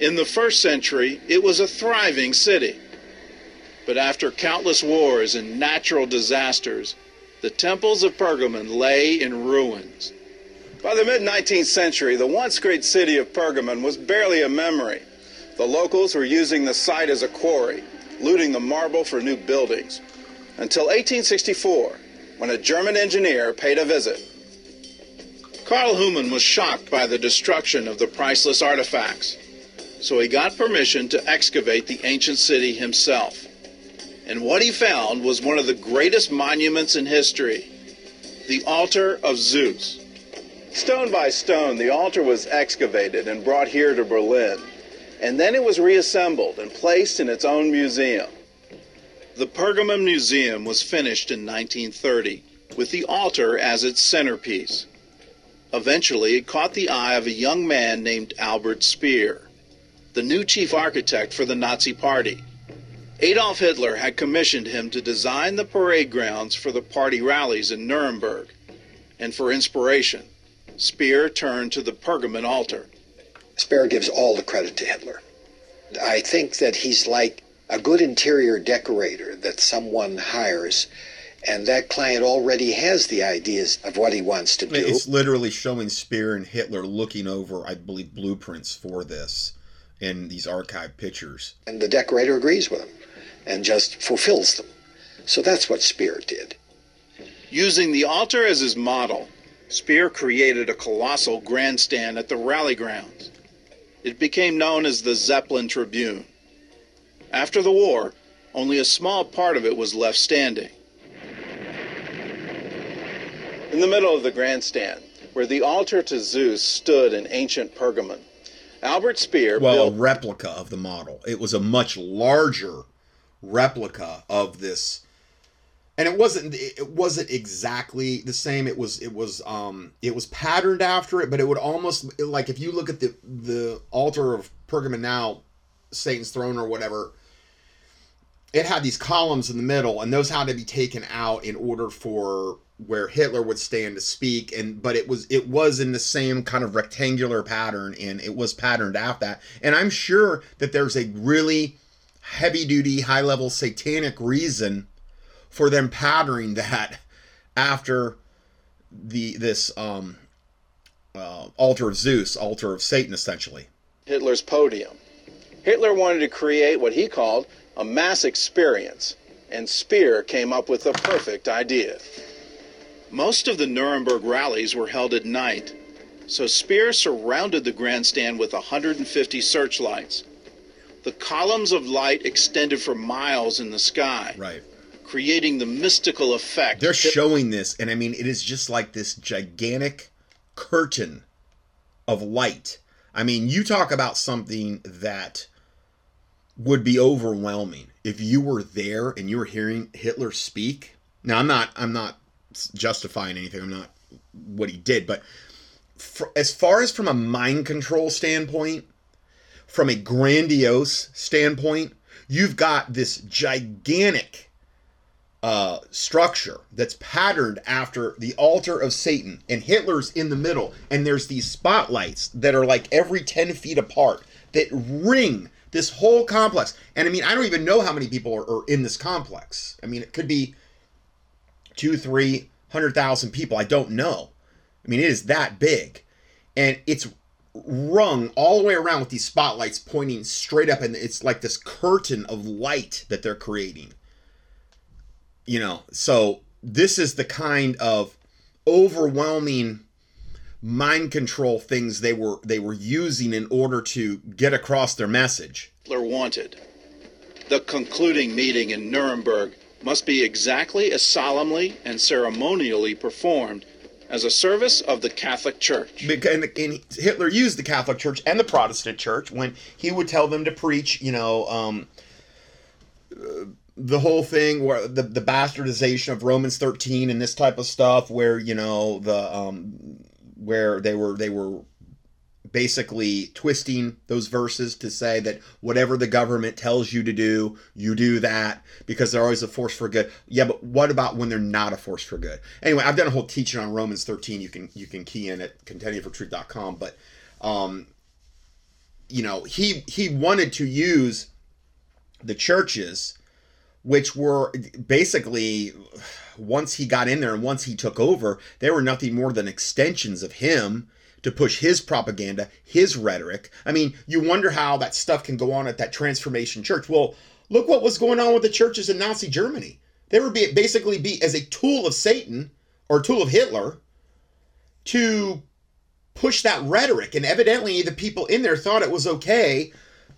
In the first century, it was a thriving city. But after countless wars and natural disasters, the temples of Pergamon lay in ruins. By the mid 19th century, the once great city of Pergamon was barely a memory. The locals were using the site as a quarry, looting the marble for new buildings. Until 1864, when a German engineer paid a visit. Karl Humann was shocked by the destruction of the priceless artifacts, so he got permission to excavate the ancient city himself. And what he found was one of the greatest monuments in history the altar of Zeus. Stone by stone, the altar was excavated and brought here to Berlin, and then it was reassembled and placed in its own museum. The Pergamon Museum was finished in 1930 with the altar as its centerpiece. Eventually, it caught the eye of a young man named Albert Speer, the new chief architect for the Nazi Party. Adolf Hitler had commissioned him to design the parade grounds for the party rallies in Nuremberg. And for inspiration, Speer turned to the Pergamon altar. Speer gives all the credit to Hitler. I think that he's like a good interior decorator that someone hires, and that client already has the ideas of what he wants to do. It's literally showing Speer and Hitler looking over, I believe, blueprints for this in these archive pictures. And the decorator agrees with him and just fulfills them. So that's what Speer did. Using the altar as his model, Speer created a colossal grandstand at the rally grounds. It became known as the Zeppelin Tribune. After the war, only a small part of it was left standing. In the middle of the grandstand, where the altar to Zeus stood in ancient Pergamon, Albert Speer well, built a replica of the model. It was a much larger replica of this, and it wasn't. It wasn't exactly the same. It was. It was. Um. It was patterned after it, but it would almost like if you look at the the altar of Pergamon now, Satan's throne or whatever. It had these columns in the middle, and those had to be taken out in order for where Hitler would stand to speak and but it was it was in the same kind of rectangular pattern and it was patterned after that and I'm sure that there's a really heavy duty high level satanic reason for them patterning that after the this um uh, altar of Zeus altar of Satan essentially Hitler's podium. Hitler wanted to create what he called a mass experience, and Speer came up with the perfect idea. Most of the Nuremberg rallies were held at night, so Speer surrounded the grandstand with 150 searchlights. The columns of light extended for miles in the sky, right creating the mystical effect. they're showing this and I mean it is just like this gigantic curtain of light I mean you talk about something that would be overwhelming if you were there and you were hearing Hitler speak now I'm not I'm not justifying anything. I'm not what he did, but for, as far as from a mind control standpoint, from a grandiose standpoint, you've got this gigantic uh, structure that's patterned after the altar of Satan, and Hitler's in the middle, and there's these spotlights that are like every 10 feet apart that ring this whole complex. And I mean, I don't even know how many people are, are in this complex. I mean, it could be two, three hundred thousand people. I don't know. I mean, it is that big, and it's rung all the way around with these spotlights pointing straight up, and it's like this curtain of light that they're creating. You know, so this is the kind of overwhelming mind control things they were they were using in order to get across their message. Hitler wanted. The concluding meeting in Nuremberg must be exactly as solemnly and ceremonially performed as a service of the Catholic Church. And, and Hitler used the Catholic Church and the Protestant Church when he would tell them to preach, you know, um, the whole thing where the, the bastardization of Romans 13 and this type of stuff, where you know the um, where they were they were basically twisting those verses to say that whatever the government tells you to do, you do that because they're always a force for good. Yeah, but what about when they're not a force for good? Anyway, I've done a whole teaching on Romans 13. You can you can key in at contendingfortruth.com, but um you know, he he wanted to use the churches which were basically once he got in there and once he took over, they were nothing more than extensions of him to push his propaganda, his rhetoric. I mean, you wonder how that stuff can go on at that transformation church. Well, look what was going on with the churches in Nazi Germany. They were basically be as a tool of Satan or tool of Hitler to push that rhetoric. And evidently, the people in there thought it was okay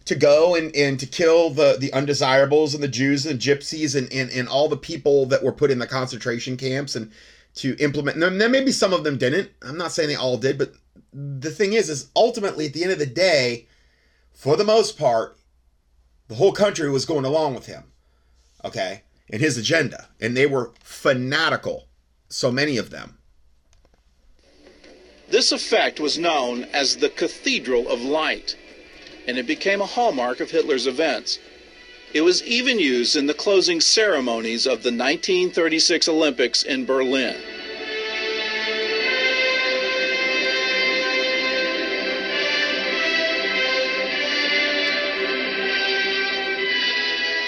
to go and, and to kill the, the undesirables and the Jews and the gypsies and, and, and all the people that were put in the concentration camps and to implement. And then maybe some of them didn't. I'm not saying they all did, but the thing is, is ultimately at the end of the day, for the most part, the whole country was going along with him, okay, and his agenda, and they were fanatical, so many of them. This effect was known as the Cathedral of Light, and it became a hallmark of Hitler's events. It was even used in the closing ceremonies of the 1936 Olympics in Berlin.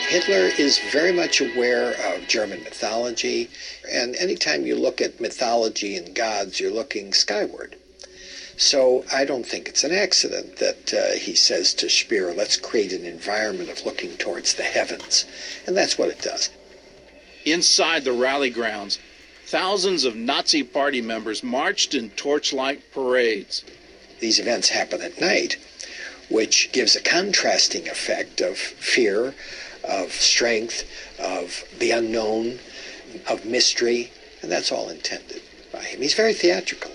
Hitler is very much aware of German mythology, and anytime you look at mythology and gods, you're looking skyward. So I don't think it's an accident that uh, he says to Speer, let's create an environment of looking towards the heavens. And that's what it does. Inside the rally grounds, thousands of Nazi party members marched in torchlight parades. These events happen at night, which gives a contrasting effect of fear, of strength, of the unknown, of mystery, and that's all intended by him. He's very theatrical.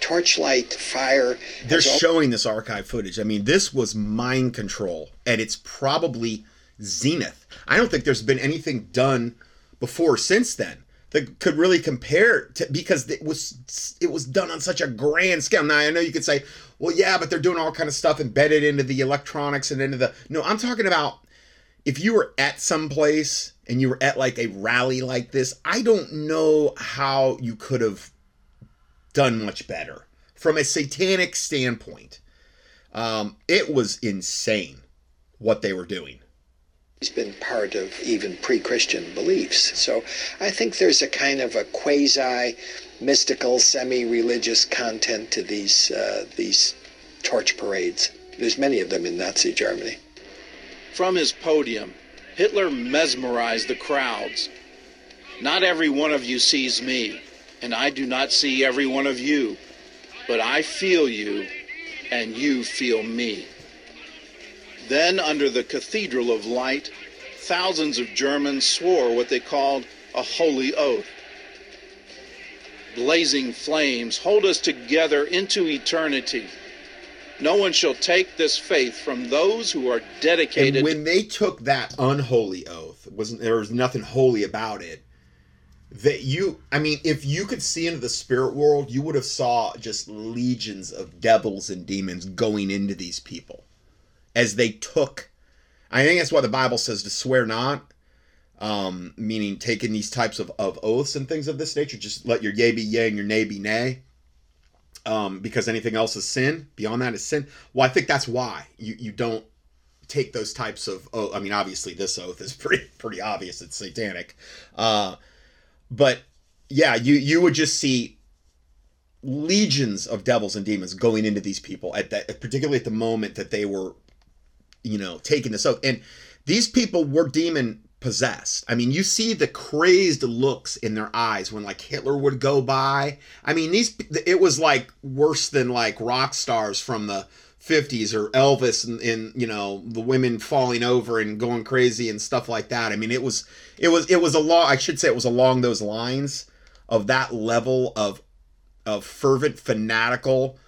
Torchlight, fire. They're showing this archive footage. I mean, this was mind control, and it's probably zenith. I don't think there's been anything done before since then that could really compare to because it was it was done on such a grand scale. Now I know you could say, well, yeah, but they're doing all kind of stuff embedded into the electronics and into the. No, I'm talking about if you were at some place and you were at like a rally like this. I don't know how you could have done much better from a satanic standpoint. Um, it was insane what they were doing. He's been part of even pre-Christian beliefs. So I think there's a kind of a quasi mystical, semi-religious content to these uh, these torch parades. There's many of them in Nazi Germany. From his podium, Hitler mesmerized the crowds. Not every one of you sees me, and I do not see every one of you, but I feel you, and you feel me. Then, under the Cathedral of Light, thousands of Germans swore what they called a holy oath. Blazing flames hold us together into eternity. No one shall take this faith from those who are dedicated. And when they took that unholy oath, wasn't there was nothing holy about it. That you, I mean, if you could see into the spirit world, you would have saw just legions of devils and demons going into these people as they took. I think that's why the Bible says to swear not, um, meaning taking these types of, of oaths and things of this nature. Just let your yea be yea and your nay be nay. Um, because anything else is sin. Beyond that is sin. Well, I think that's why you, you don't take those types of oh I mean obviously this oath is pretty pretty obvious it's satanic. Uh but yeah, you you would just see legions of devils and demons going into these people at that particularly at the moment that they were you know taking this oath and these people were demon possessed. I mean, you see the crazed looks in their eyes when like Hitler would go by. I mean, these it was like worse than like rock stars from the 50s or Elvis and, and you know the women falling over and going crazy and stuff like that. I mean, it was it was it was a long I should say it was along those lines of that level of of fervent fanatical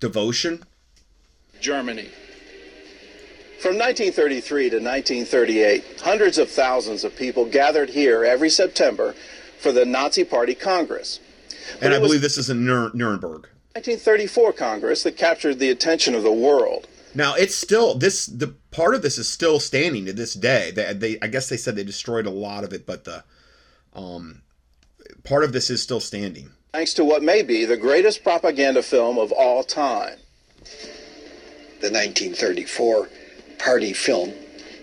devotion. Germany. From 1933 to 1938, hundreds of thousands of people gathered here every September for the Nazi Party Congress. But And I was believe this is in Nuremberg. 1934 Congress that captured the attention of the world. Now it's still this the part of this is still standing to this day. They, they I guess they said they destroyed a lot of it, but the um part of this is still standing. Thanks to what may be the greatest propaganda film of all time. The 1934 party film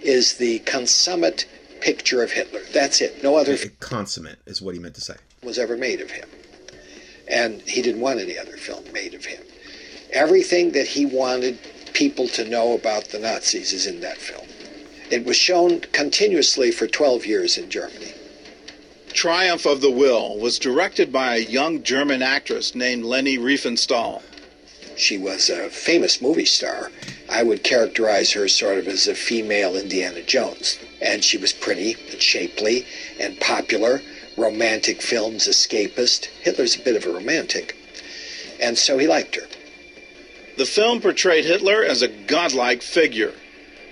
is the consummate picture of Hitler. That's it. No other film Consummate is what he meant to say. was ever made of him. And he didn't want any other film made of him. Everything that he wanted people to know about the Nazis is in that film. It was shown continuously for 12 years in Germany. Triumph of the Will was directed by a young German actress named Leni Riefenstahl. She was a famous movie star. I would characterize her sort of as a female Indiana Jones. And she was pretty and shapely and popular. Romantic films, escapist. Hitler's a bit of a romantic. And so he liked her. The film portrayed Hitler as a godlike figure,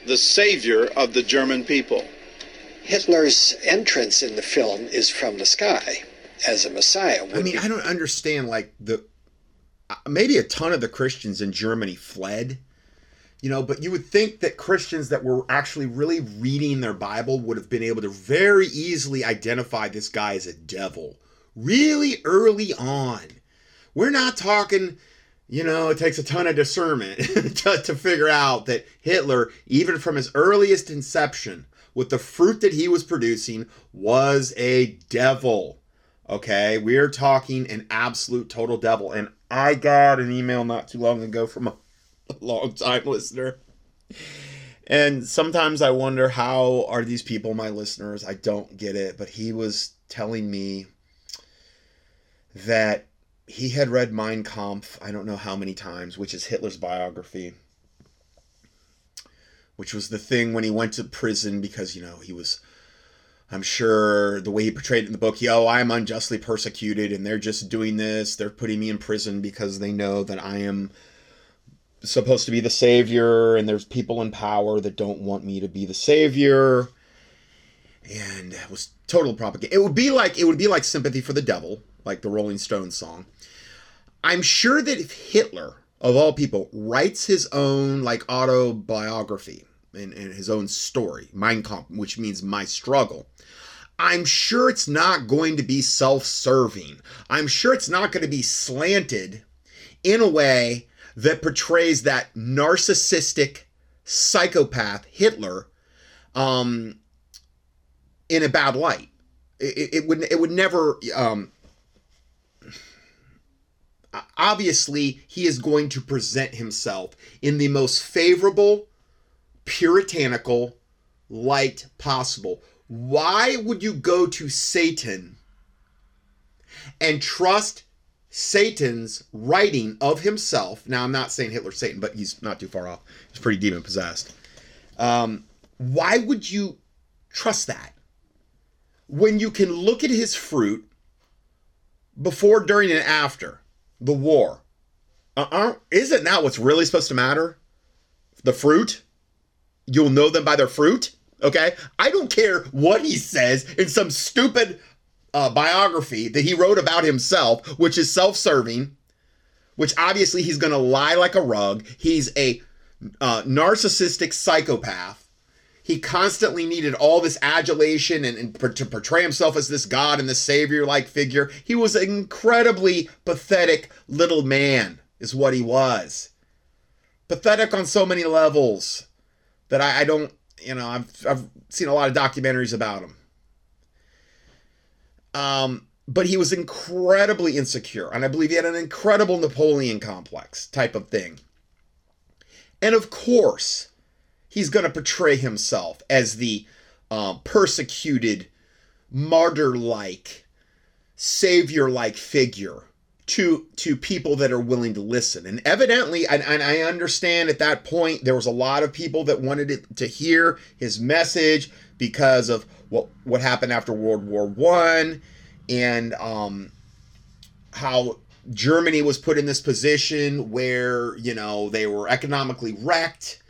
the savior of the German people. Hitler's entrance in the film is from the sky as a messiah. I mean, I don't understand like the uh, maybe a ton of the Christians in Germany fled. You know, but you would think that Christians that were actually really reading their Bible would have been able to very easily identify this guy as a devil really early on. We're not talking, you know, it takes a ton of discernment to, to figure out that Hitler, even from his earliest inception, with the fruit that he was producing, was a devil. Okay, we're talking an absolute total devil. And I got an email not too long ago from a long time listener. And sometimes I wonder how are these people my listeners? I don't get it, but he was telling me that he had read Mein Kampf, I don't know how many times, which is Hitler's biography, which was the thing when he went to prison because, you know, he was, I'm sure the way he portrayed it in the book, he, oh, I'm unjustly persecuted and they're just doing this. They're putting me in prison because they know that I am supposed to be the savior and there's people in power that don't want me to be the savior. And it was total propaganda. It would be like it would be like sympathy for the devil like the rolling stones song. I'm sure that if hitler of all people writes his own like autobiography and, and his own story mein kampf which means my struggle i'm sure it's not going to be self-serving. I'm sure it's not going to be slanted in a way that portrays that narcissistic psychopath Hitler um, in a bad light. It, it, would it would never. Um, obviously, he is going to present himself in the most favorable, puritanical light possible. Why would you go to Satan and trust Satan's writing of himself. Now, I'm not saying Hitler's Satan, but he's not too far off. He's pretty demon possessed. Um, why would you trust that when you can look at his fruit before, during, and after the war? Uh-uh. Isn't that what's really supposed to matter? The fruit? You'll know them by their fruit? Okay? I don't care what he says in some stupid uh, biography that he wrote about himself, which is self serving, which obviously he's going to lie like a rug. He's a uh, narcissistic psychopath. He constantly needed all this adulation and, and to portray himself as this god and this savior like figure. He was an incredibly pathetic little man, is what he was. Pathetic on so many levels that I, I don't, you know, I've, I've seen a lot of documentaries about him. Um, but he was incredibly insecure, and I believe he had an incredible Napoleon complex type of thing. And of course, he's going to portray himself as the um, persecuted, martyr like, savior like figure to to people that are willing to listen and evidently and, and, i understand at that point there was a lot of people that wanted to hear his message because of what what happened after world war one and um how germany was put in this position where you know they were economically wrecked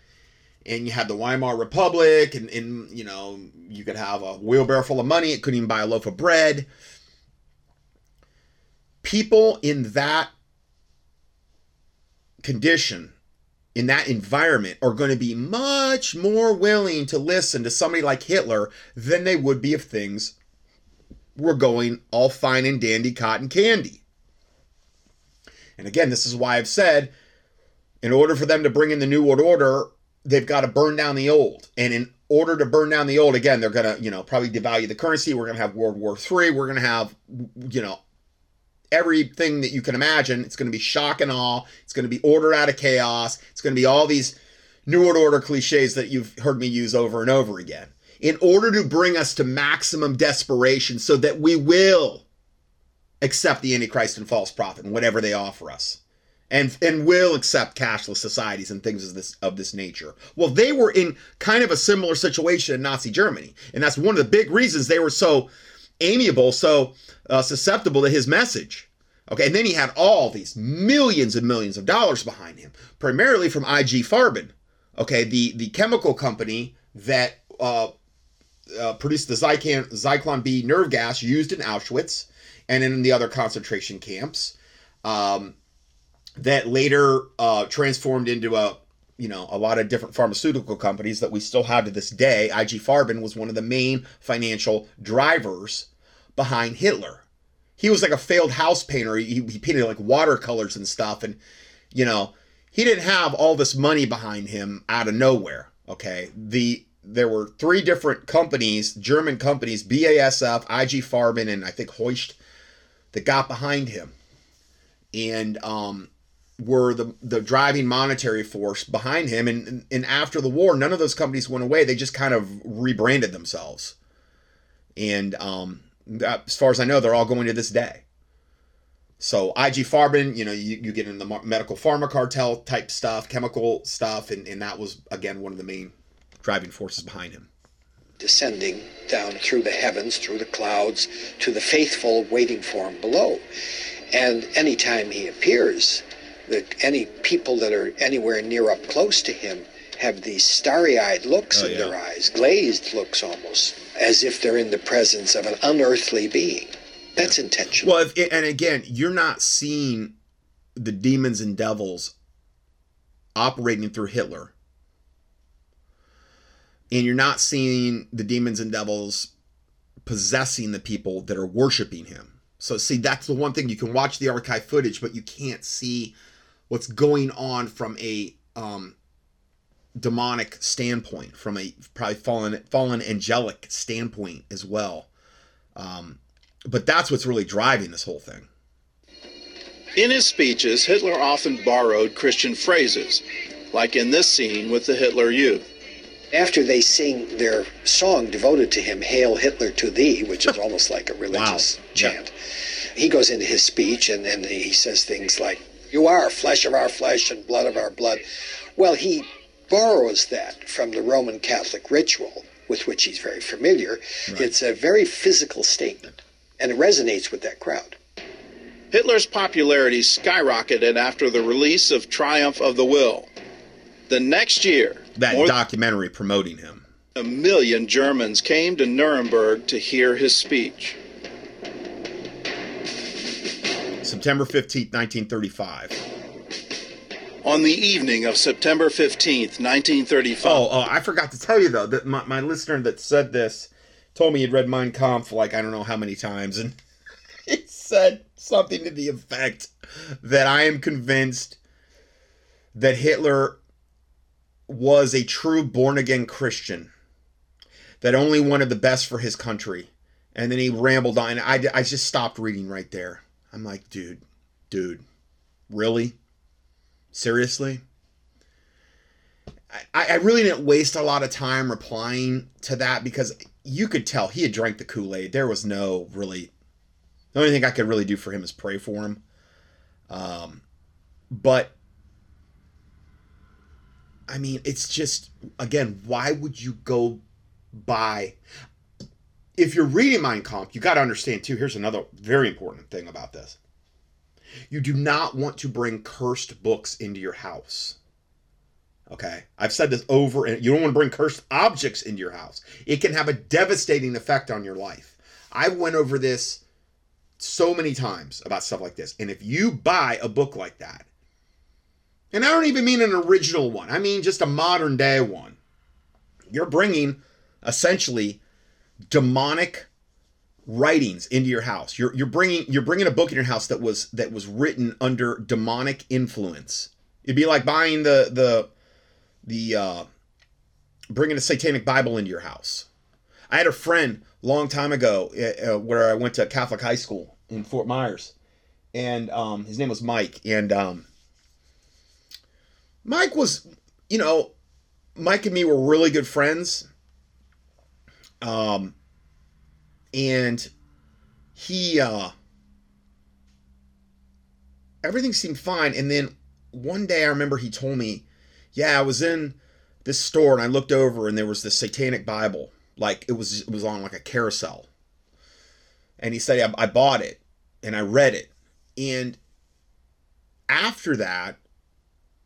and you had the weimar republic and, and you know you could have a wheelbarrow full of money. It couldn't even buy a loaf of bread. People in that condition, in that environment, are going to be much more willing to listen to somebody like Hitler than they would be if things were going all fine and dandy cotton candy. And again, this is why I've said in order for them to bring in the New World Order, they've got to burn down the old. And in order to burn down the old, again, they're going to, you know, probably devalue the currency. We're going to have World War III. We're going to have, you know, everything that you can imagine. It's going to be shock and awe. It's going to be order out of chaos. It's going to be all these New World Order cliches that you've heard me use over and over again. In order to bring us to maximum desperation so that we will accept the Antichrist and false prophet and whatever they offer us. And, and will accept cashless societies and things of this of this nature. Well, they were in kind of a similar situation in Nazi Germany, and that's one of the big reasons they were so amiable, so uh, susceptible to his message. Okay, and then he had all these millions and millions of dollars behind him, primarily from IG Farben. Okay, the the chemical company that uh, uh, produced the Zyklon, Zyklon B nerve gas used in Auschwitz and in the other concentration camps, um, that later uh, transformed into a you know a lot of different pharmaceutical companies that we still have to this day. IG Farben was one of the main financial drivers behind Hitler. He was like a failed house painter. He, he painted like watercolors and stuff, and you know he didn't have all this money behind him out of nowhere. Okay, the there were three different companies, German companies, BASF, IG Farben, and I think Hoechst, that got behind him, and um, were the the driving monetary force behind him. And and after the war, none of those companies went away. They just kind of rebranded themselves, and um, Uh, as far as I know, they're all going to this day. So IG Farben, you know, you, you get in the medical pharma cartel type stuff, chemical stuff, and, and that was again one of the main driving forces behind him. Descending down through the heavens, through the clouds, to the faithful waiting for him below. And anytime he appears, that any people that are anywhere near up close to him have these starry-eyed looks Oh, in yeah. their eyes, glazed looks almost, as if they're in the presence of an unearthly being. That's intentional. Well, if, and again, you're not seeing the demons and devils operating through Hitler. And you're not seeing the demons and devils possessing the people that are worshiping him. So, see, that's the one thing you can watch the archive footage, but you can't see what's going on from a um, demonic standpoint, from a probably fallen fallen angelic standpoint as well. Um, but that's what's really driving this whole thing. In his speeches, Hitler often borrowed Christian phrases, like in this scene with the Hitler Youth. After they sing their song devoted to him, Hail Hitler to Thee, which is almost like a religious Wow. Yeah. chant, he goes into his speech and then he says things like, You are flesh of our flesh and blood of our blood. Well, he borrows that from the Roman Catholic ritual with which he's very familiar. It's a very physical statement and it resonates with that crowd. Hitler's popularity skyrocketed after the release of Triumph of the Will. The next year, That documentary promoting him. a million Germans came to Nuremberg to hear his speech. September 15th, 1935. On the evening of September 15th, 1935, Oh, oh, I forgot to tell you though that my, my listener that said this told me he'd read Mein Kampf like I don't know how many times, and he said something to the effect that I am convinced that Hitler was a true born again Christian that only wanted the best for his country. And then he rambled on. I, I just stopped reading right there. I'm like, dude, dude, really? Seriously? I, I really didn't waste a lot of time replying to that because you could tell he had drank the Kool Aid. There was no really. The only thing I could really do for him is pray for him. Um, but I mean, it's just again, why would you go buy? If you're reading Mein Kampf, you got to understand too. Here's another very important thing about this: you do not want to bring cursed books into your house. Okay, I've said this over, and you don't want to bring cursed objects into your house. It can have a devastating effect on your life. I went over this so many times about stuff like this, and if you buy a book like that, and I don't even mean an original one, I mean just a modern day one, you're bringing essentially demonic writings into your house. You're you're bringing you're bringing a book in your house that was that was written under demonic influence. It'd be like buying the the the uh, bringing a satanic Bible into your house. I had a friend long time ago uh, uh, where I went to Catholic high school in Fort Myers, and um, his name was Mike. And um, Mike was, you know, Mike and me were really good friends. Um, and he, uh, everything seemed fine. And then one day I remember he told me, yeah, I was in this store and I looked over and there was this satanic Bible. Like it was, it was on like a carousel. And he said, I, I bought it and I read it. And after that,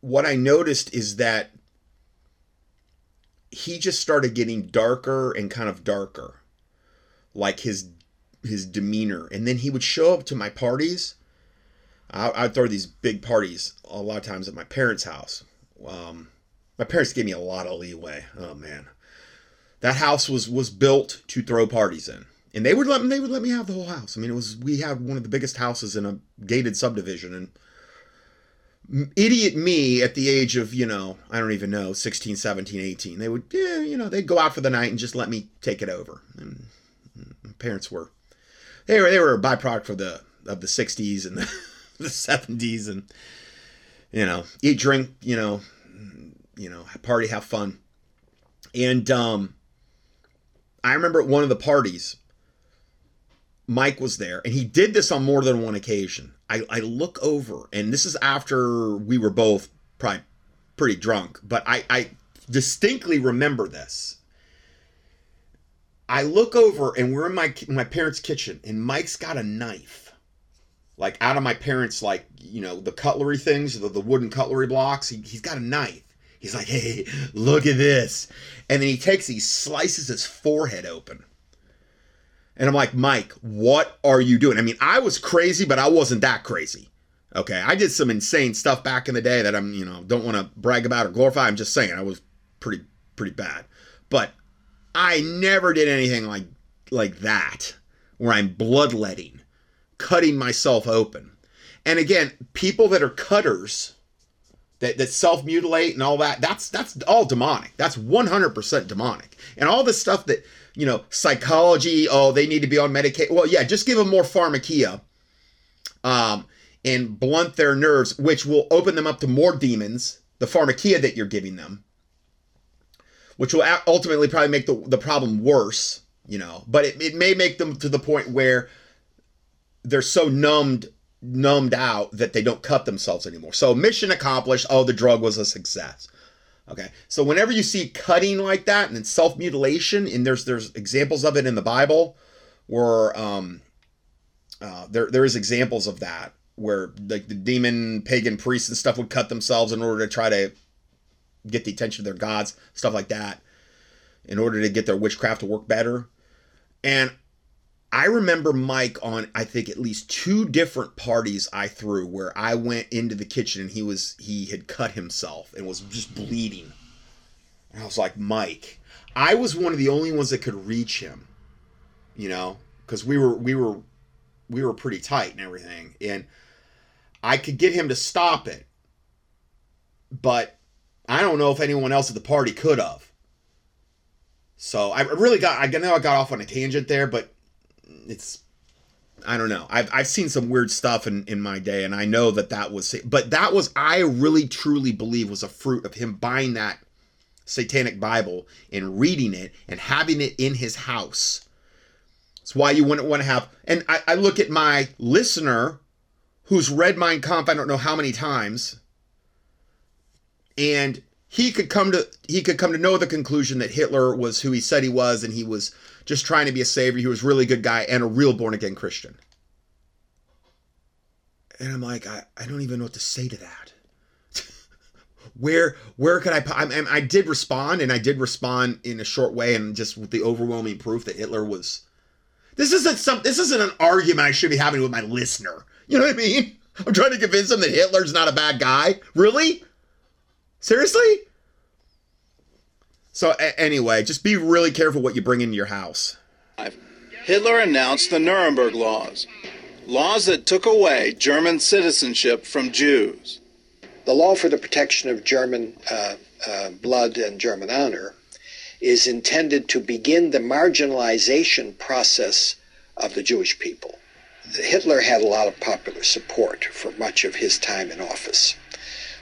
what I noticed is that he just started getting darker and kind of darker like his his demeanor. And then he would show up to my parties. I, i'd throw these big parties a lot of times at my parents house. Um, my parents gave me a lot of leeway. Oh man. That house was was built to throw parties in. And they would let me they would let me have the whole house. I mean it was we had one of the biggest houses in a gated subdivision. And idiot me at the age of you know i don't even know 16 17 18 they would yeah you know they'd go out for the night and just let me take it over. And parents were they were they were a byproduct of the of the 60s and the, the 70s and you know eat drink you know you know party have fun and um i remember at one of the parties Mike was there, and he did this on more than one occasion. I, I look over, and this is after we were both probably pretty drunk, but I, I distinctly remember this. I look over, and we're in my my parents' kitchen, and Mike's got a knife, like out of my parents' like you know the cutlery things, the, the wooden cutlery blocks. He, he's got a knife. He's like, hey, look at this, and then he takes, he slices his forehead open and I'm like, Mike, what are you doing? I mean, I was crazy, but I wasn't that crazy. Okay. I did some insane stuff back in the day that I'm, you know, don't want to brag about or glorify. I'm just saying I was pretty, pretty bad. But I never did anything like like that where I'm bloodletting, cutting myself open. And again, people that are cutters, that, that self-mutilate and all that, that's that's all demonic. That's 100% demonic. And all the stuff that you know, psychology. Oh, they need to be on medication. Well, yeah, just give them more pharmakeia, um, and blunt their nerves, which will open them up to more demons. The pharmakeia that you're giving them, which will ultimately probably make the the problem worse. You know, but it, it may make them to the point where they're so numbed numbed out that they don't cut themselves anymore. So mission accomplished. Oh, the drug was a success. Okay, so whenever you see cutting like that and then self mutilation, and there's there's examples of it in the Bible, where um, uh, there there is examples of that where like the demon pagan priests and stuff would cut themselves in order to try to get the attention of their gods, stuff like that, in order to get their witchcraft to work better. And I remember Mike on I think at least two different parties I threw where I went into the kitchen and he was he had cut himself and was just bleeding. And I was like, "Mike, I was one of the only ones that could reach him." You know, cuz we were we were we were pretty tight and everything and I could get him to stop it. But I don't know if anyone else at the party could have. So I really got I know I got off on a tangent there, but it's I don't know. I've I've seen some weird stuff in in my day, and I know that that was, but that was I really truly believe was a fruit of him buying that satanic Bible and reading it and having it in his house. It's why you wouldn't want to have. And I, I look at my listener, who's read Mein Kampf I don't know how many times, and he could come to he could come to know the conclusion that Hitler was who he said he was, and he was just trying to be a savior. He was a really good guy and a real born again Christian. And I'm like, I, I don't even know what to say to that. where where could I, I? I did respond, and I did respond in a short way, and just with the overwhelming proof that Hitler was. This isn't some. This isn't an argument I should be having with my listener. You know what I mean? I'm trying to convince him that Hitler's not a bad guy. Really? Seriously? So a- anyway, just be really careful what you bring into your house. Hitler announced the Nuremberg Laws, laws that took away German citizenship from Jews. The law for the protection of German uh, uh, blood and German honor is intended to begin the marginalization process of the Jewish people. Hitler had a lot of popular support for much of his time in office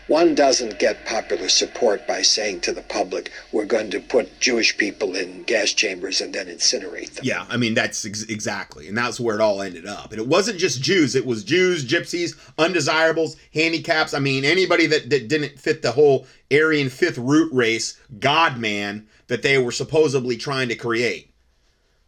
one doesn't get popular support by saying to the public, we're going to put Jewish people in gas chambers and then incinerate them. Yeah, I mean, that's ex- exactly. And that's where it all ended up. And it wasn't just Jews, it was Jews, gypsies, undesirables, handicaps. I mean, anybody that, that didn't fit the whole Aryan fifth root race, God man, that they were supposedly trying to create.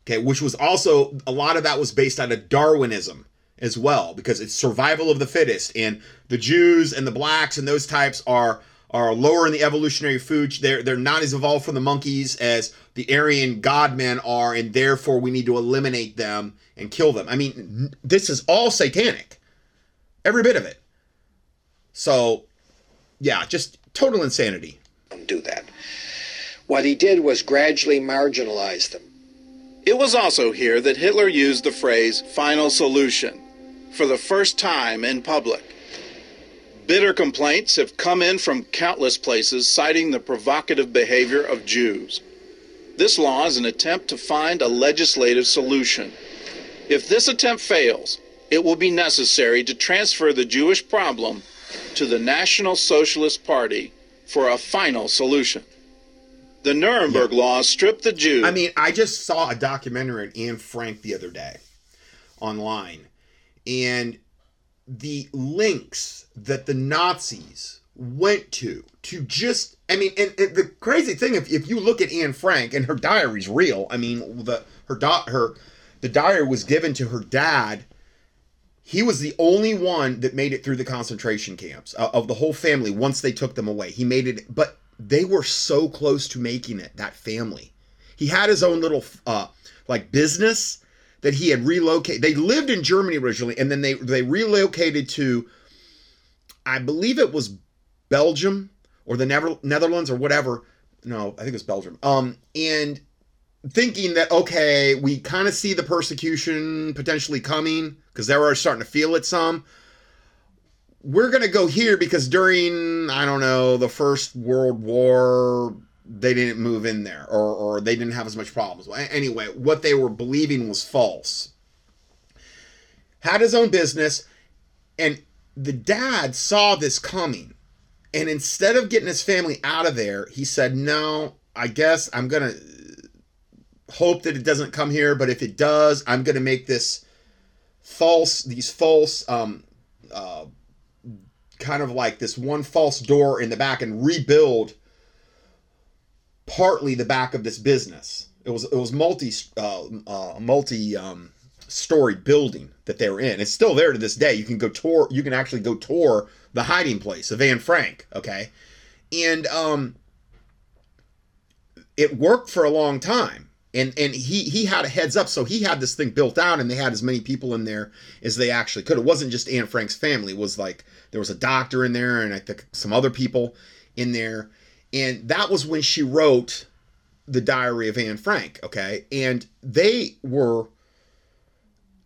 Okay, which was also, a lot of that was based out of Darwinism as well because it's survival of the fittest and the Jews and the blacks and those types are are lower in the evolutionary food they're they're not as evolved from the monkeys as the Aryan godmen are and therefore we need to eliminate them and kill them. I mean this is all satanic. Every bit of it. So yeah, just total insanity. Do that. What he did was gradually marginalize them. It was also here that Hitler used the phrase final solution for the first time in public. Bitter complaints have come in from countless places citing the provocative behavior of Jews. This law is an attempt to find a legislative solution. If this attempt fails, it will be necessary to transfer the Jewish problem to the National Socialist Party for a final solution. The Nuremberg yeah. laws stripped the Jews. I mean, I just saw a documentary on Anne Frank the other day online. And the links that the Nazis went to to just I mean and, and, the crazy thing if, if you look at Anne Frank and her diary's real I mean the her dot her the diary was given to her dad. He was the only one that made it through the concentration camps uh, of the whole family once they took them away. He made it but they were so close to making it that family. He had his own little uh like business that he had relocated they lived in Germany originally and then they they relocated to I believe it was Belgium or the Netherlands or whatever. No, I think it was Belgium. Um, and thinking that okay, we kind of see the persecution potentially coming because they were starting to feel it some. We're gonna go here because during I don't know the First World War they didn't move in there or or they didn't have as much problems. Anyway, what they were believing was false. Had his own business, and the dad saw this coming and instead of getting his family out of there, he said, No, I guess I'm going to hope that it doesn't come here, but if it does, I'm going to make this false, these false, um, uh, kind of like this one false door in the back and rebuild partly the back of this business. It was it was multi uh, uh, multi um, story building that they were in. It's still there to this day. You can go tour. You can actually go tour the hiding place of Anne Frank. Okay, and um, it worked for a long time. And and he he had a heads up, so he had this thing built out, and they had as many people in there as they actually could. It wasn't just Anne Frank's family. It was like there was a doctor in there, and I think some other people in there. And that was when she wrote the Diary of Anne Frank. Okay, and they were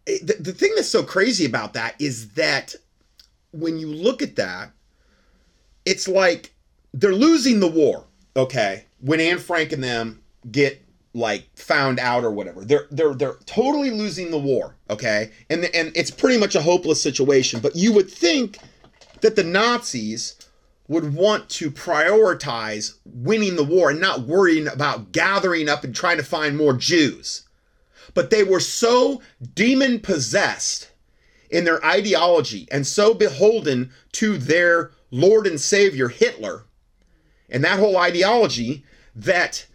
eh, the, the thing that's so crazy about that is that when you look at that, it's like they're losing the war, okay? When Anne Frank and them get like found out or whatever. They're they're they're totally losing the war, okay? And and it's pretty much a hopeless situation, but you would think that the Nazis would want to prioritize winning the war and not worrying about gathering up and trying to find more Jews. But they were so demon possessed in their ideology and so beholden to their Lord and Savior, Hitler, and that whole ideology that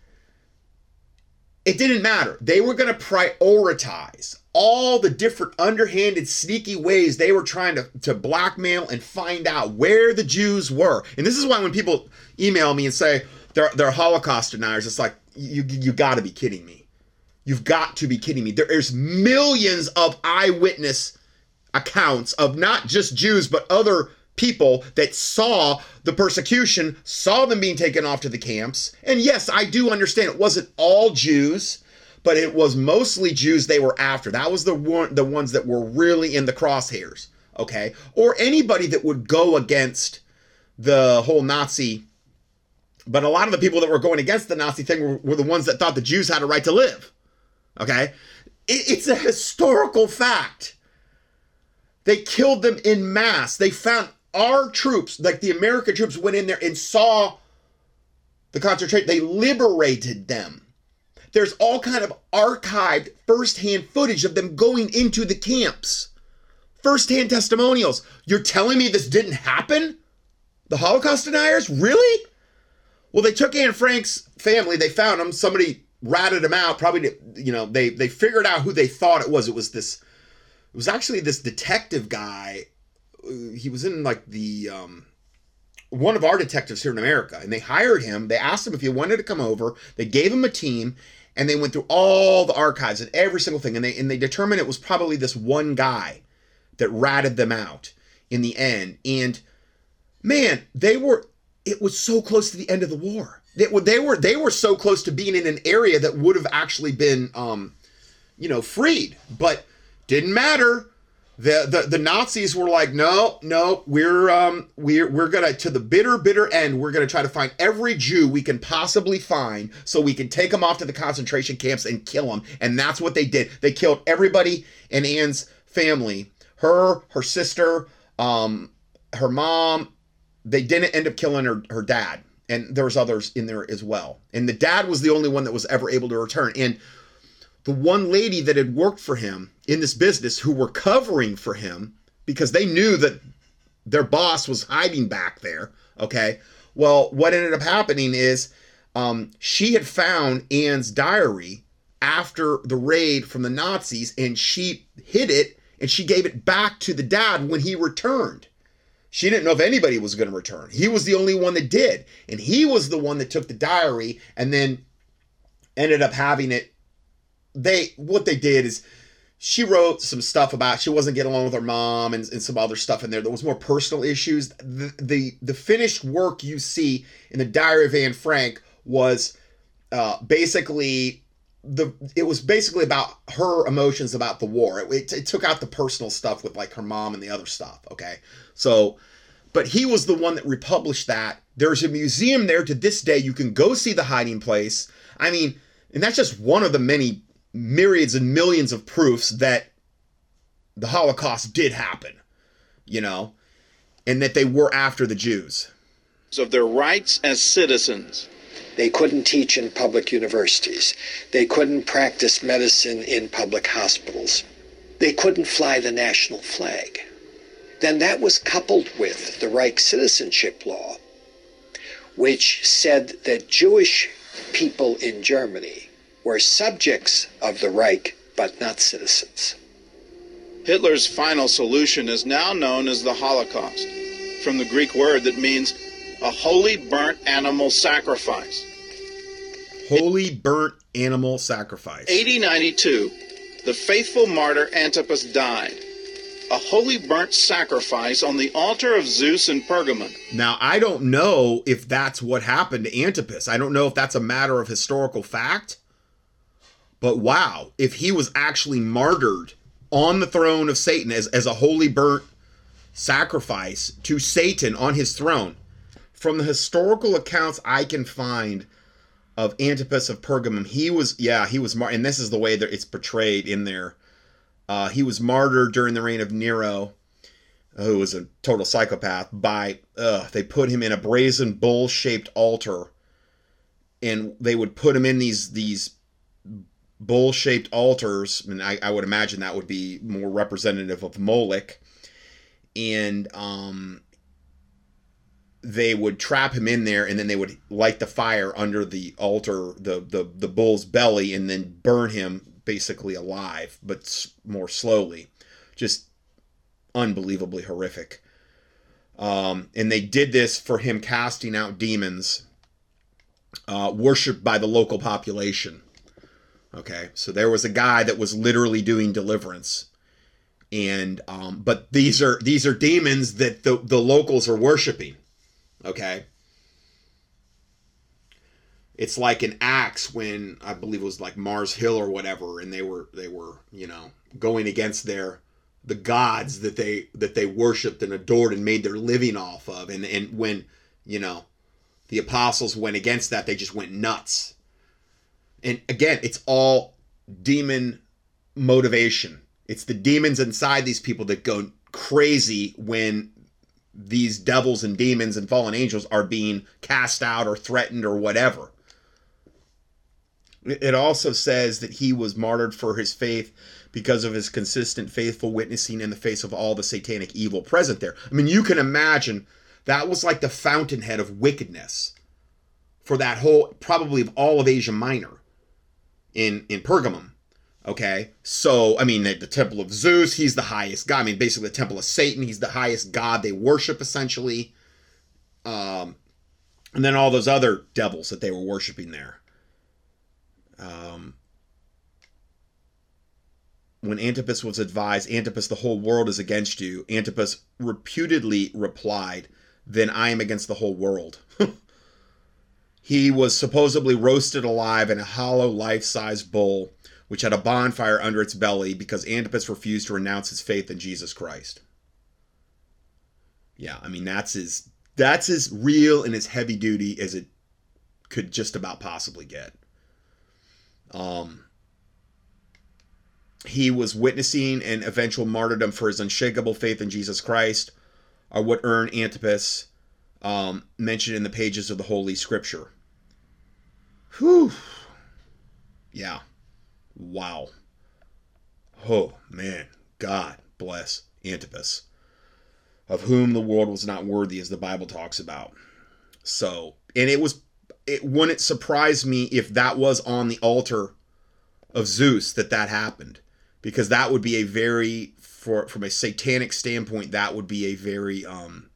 it didn't matter. They were going to prioritize all the different underhanded, sneaky ways they were trying to, to blackmail and find out where the Jews were. And this is why when people email me and say they're, they're Holocaust deniers, it's like, you, you got to be kidding me. You've got to be kidding me. There's millions of eyewitness accounts of not just Jews, but other people that saw the persecution, saw them being taken off to the camps. And yes, I do understand it wasn't all Jews, but it was mostly Jews they were after. That was the one the ones that were really in the crosshairs, okay? Or anybody that would go against the whole Nazi but a lot of the people that were going against the Nazi thing were, were the ones that thought the Jews had a right to live. Okay? It, it's a historical fact. They killed them in mass. They found our troops, like the American troops, went in there and saw the concentration. They liberated them. There's all kind of archived firsthand footage of them going into the camps. Firsthand testimonials. You're telling me this didn't happen? The Holocaust deniers? Really? Well, they took Anne Frank's family. They found them. Somebody ratted them out. Probably, you know, they they figured out who they thought it was. It was this. It was actually this detective guy. Uh, he was in like the um, one of our detectives here in America, and they hired him. They asked him if he wanted to come over. They gave him a team, and they went through all the archives and every single thing, and they and they determined it was probably this one guy that ratted them out in the end. And man, they were. It was so close to the end of the war they, they were they were so close to being in an area that would have actually been, um, you know, freed, but didn't matter. The, the the Nazis were like, no, no, we're um we're we're gonna to the bitter bitter end. We're gonna try to find every Jew we can possibly find, so we can take them off to the concentration camps and kill them. And that's what they did. They killed everybody in Anne's family, her, her sister, um, her mom. They didn't end up killing her her dad and there was others in there as well. And the dad was the only one that was ever able to return. And the one lady that had worked for him in this business who were covering for him because they knew that their boss was hiding back there. Okay. Well, what ended up happening is um, she had found Anne's diary after the raid from the Nazis and she hid it and she gave it back to the dad when he returned. She didn't know if anybody was going to return. He was the only one that did. And he was the one that took the diary and then ended up having it. They, what they did is she wrote some stuff about she wasn't getting along with her mom and, and some other stuff in there. There was more personal issues. The, the, the finished work you see in the Diary of Anne Frank was uh, basically the it was basically about her emotions about the war. It, it, it, took out the personal stuff with like her mom and the other stuff. Okay, so but he was the one that republished that. There's a museum there to this day. You can go see the hiding place. I mean, and that's just one of the many myriads and millions of proofs that the Holocaust did happen. You know, and that they were after the Jews. Of their rights as citizens they couldn't teach in public universities. They couldn't practice medicine in public hospitals. They couldn't fly the national flag. Then that was coupled with the Reich citizenship law, which said that Jewish people in Germany were subjects of the Reich but not citizens. Hitler's final solution is now known as the Holocaust, from the Greek word that means a holy burnt animal sacrifice. Holy burnt animal sacrifice. 8092, the faithful martyr Antipas died. A holy burnt sacrifice on the altar of Zeus in Pergamon. Now, I don't know if that's what happened to Antipas. I don't know if that's a matter of historical fact. But wow, if he was actually martyred on the throne of Satan as, as a holy burnt sacrifice to Satan on his throne, from the historical accounts I can find of Antipas of Pergamum, he was yeah he was mar- and this is the way that it's portrayed in there. Uh, he was martyred during the reign of Nero, who was a total psychopath. By uh, they put him in a brazen bull-shaped altar, and they would put him in these these bull-shaped altars, and I, I would imagine that would be more representative of Moloch. And um, they would trap him in there and then they would light the fire under the altar the the, the bull's belly and then burn him basically alive but more slowly. Just unbelievably horrific. Um, and they did this for him casting out demons uh, worshipped by the local population okay so there was a guy that was literally doing deliverance and um, but these are these are demons that the, the locals are worshiping Okay. It's like an Acts when I believe it was like Mars Hill or whatever, and they were they were you know going against their the gods that they that they worshipped and adored and made their living off of, and and when you know the apostles went against that, they just went nuts. And again, it's all demon motivation. It's the demons inside these people that go crazy when these devils and demons and fallen angels are being cast out or threatened or whatever. It also says that he was martyred for his faith because of his consistent, faithful witnessing in the face of all the satanic evil present there. I mean, you can imagine that was like the fountainhead of wickedness for that whole, probably of all of Asia Minor in, in Pergamum. Okay, so I mean, the, the, temple of Zeus, he's the highest god. I mean, basically, the temple of Satan, he's the highest god they worship, essentially. Um, and then all those other devils that they were worshiping there. Um, when Antipas was advised, Antipas, the whole world is against you, Antipas reputedly replied, Then I am against the whole world. he was supposedly roasted alive in a hollow life size bowl which had a bonfire under its belly because Antipas refused to renounce his faith in Jesus Christ. Yeah, I mean that's as that's as real and as heavy duty as it could just about possibly get. Um he was witnessing an eventual martyrdom for his unshakable faith in Jesus Christ, are what earned Antipas um, mentioned in the pages of the Holy Scripture. Whew. Yeah Wow. Oh, man. God bless Antipas, of whom the world was not worthy, as the Bible talks about. So, and it was, it wouldn't surprise me if that was on the altar of Zeus that that happened, because that would be a very, for from a satanic standpoint, that would be a very um,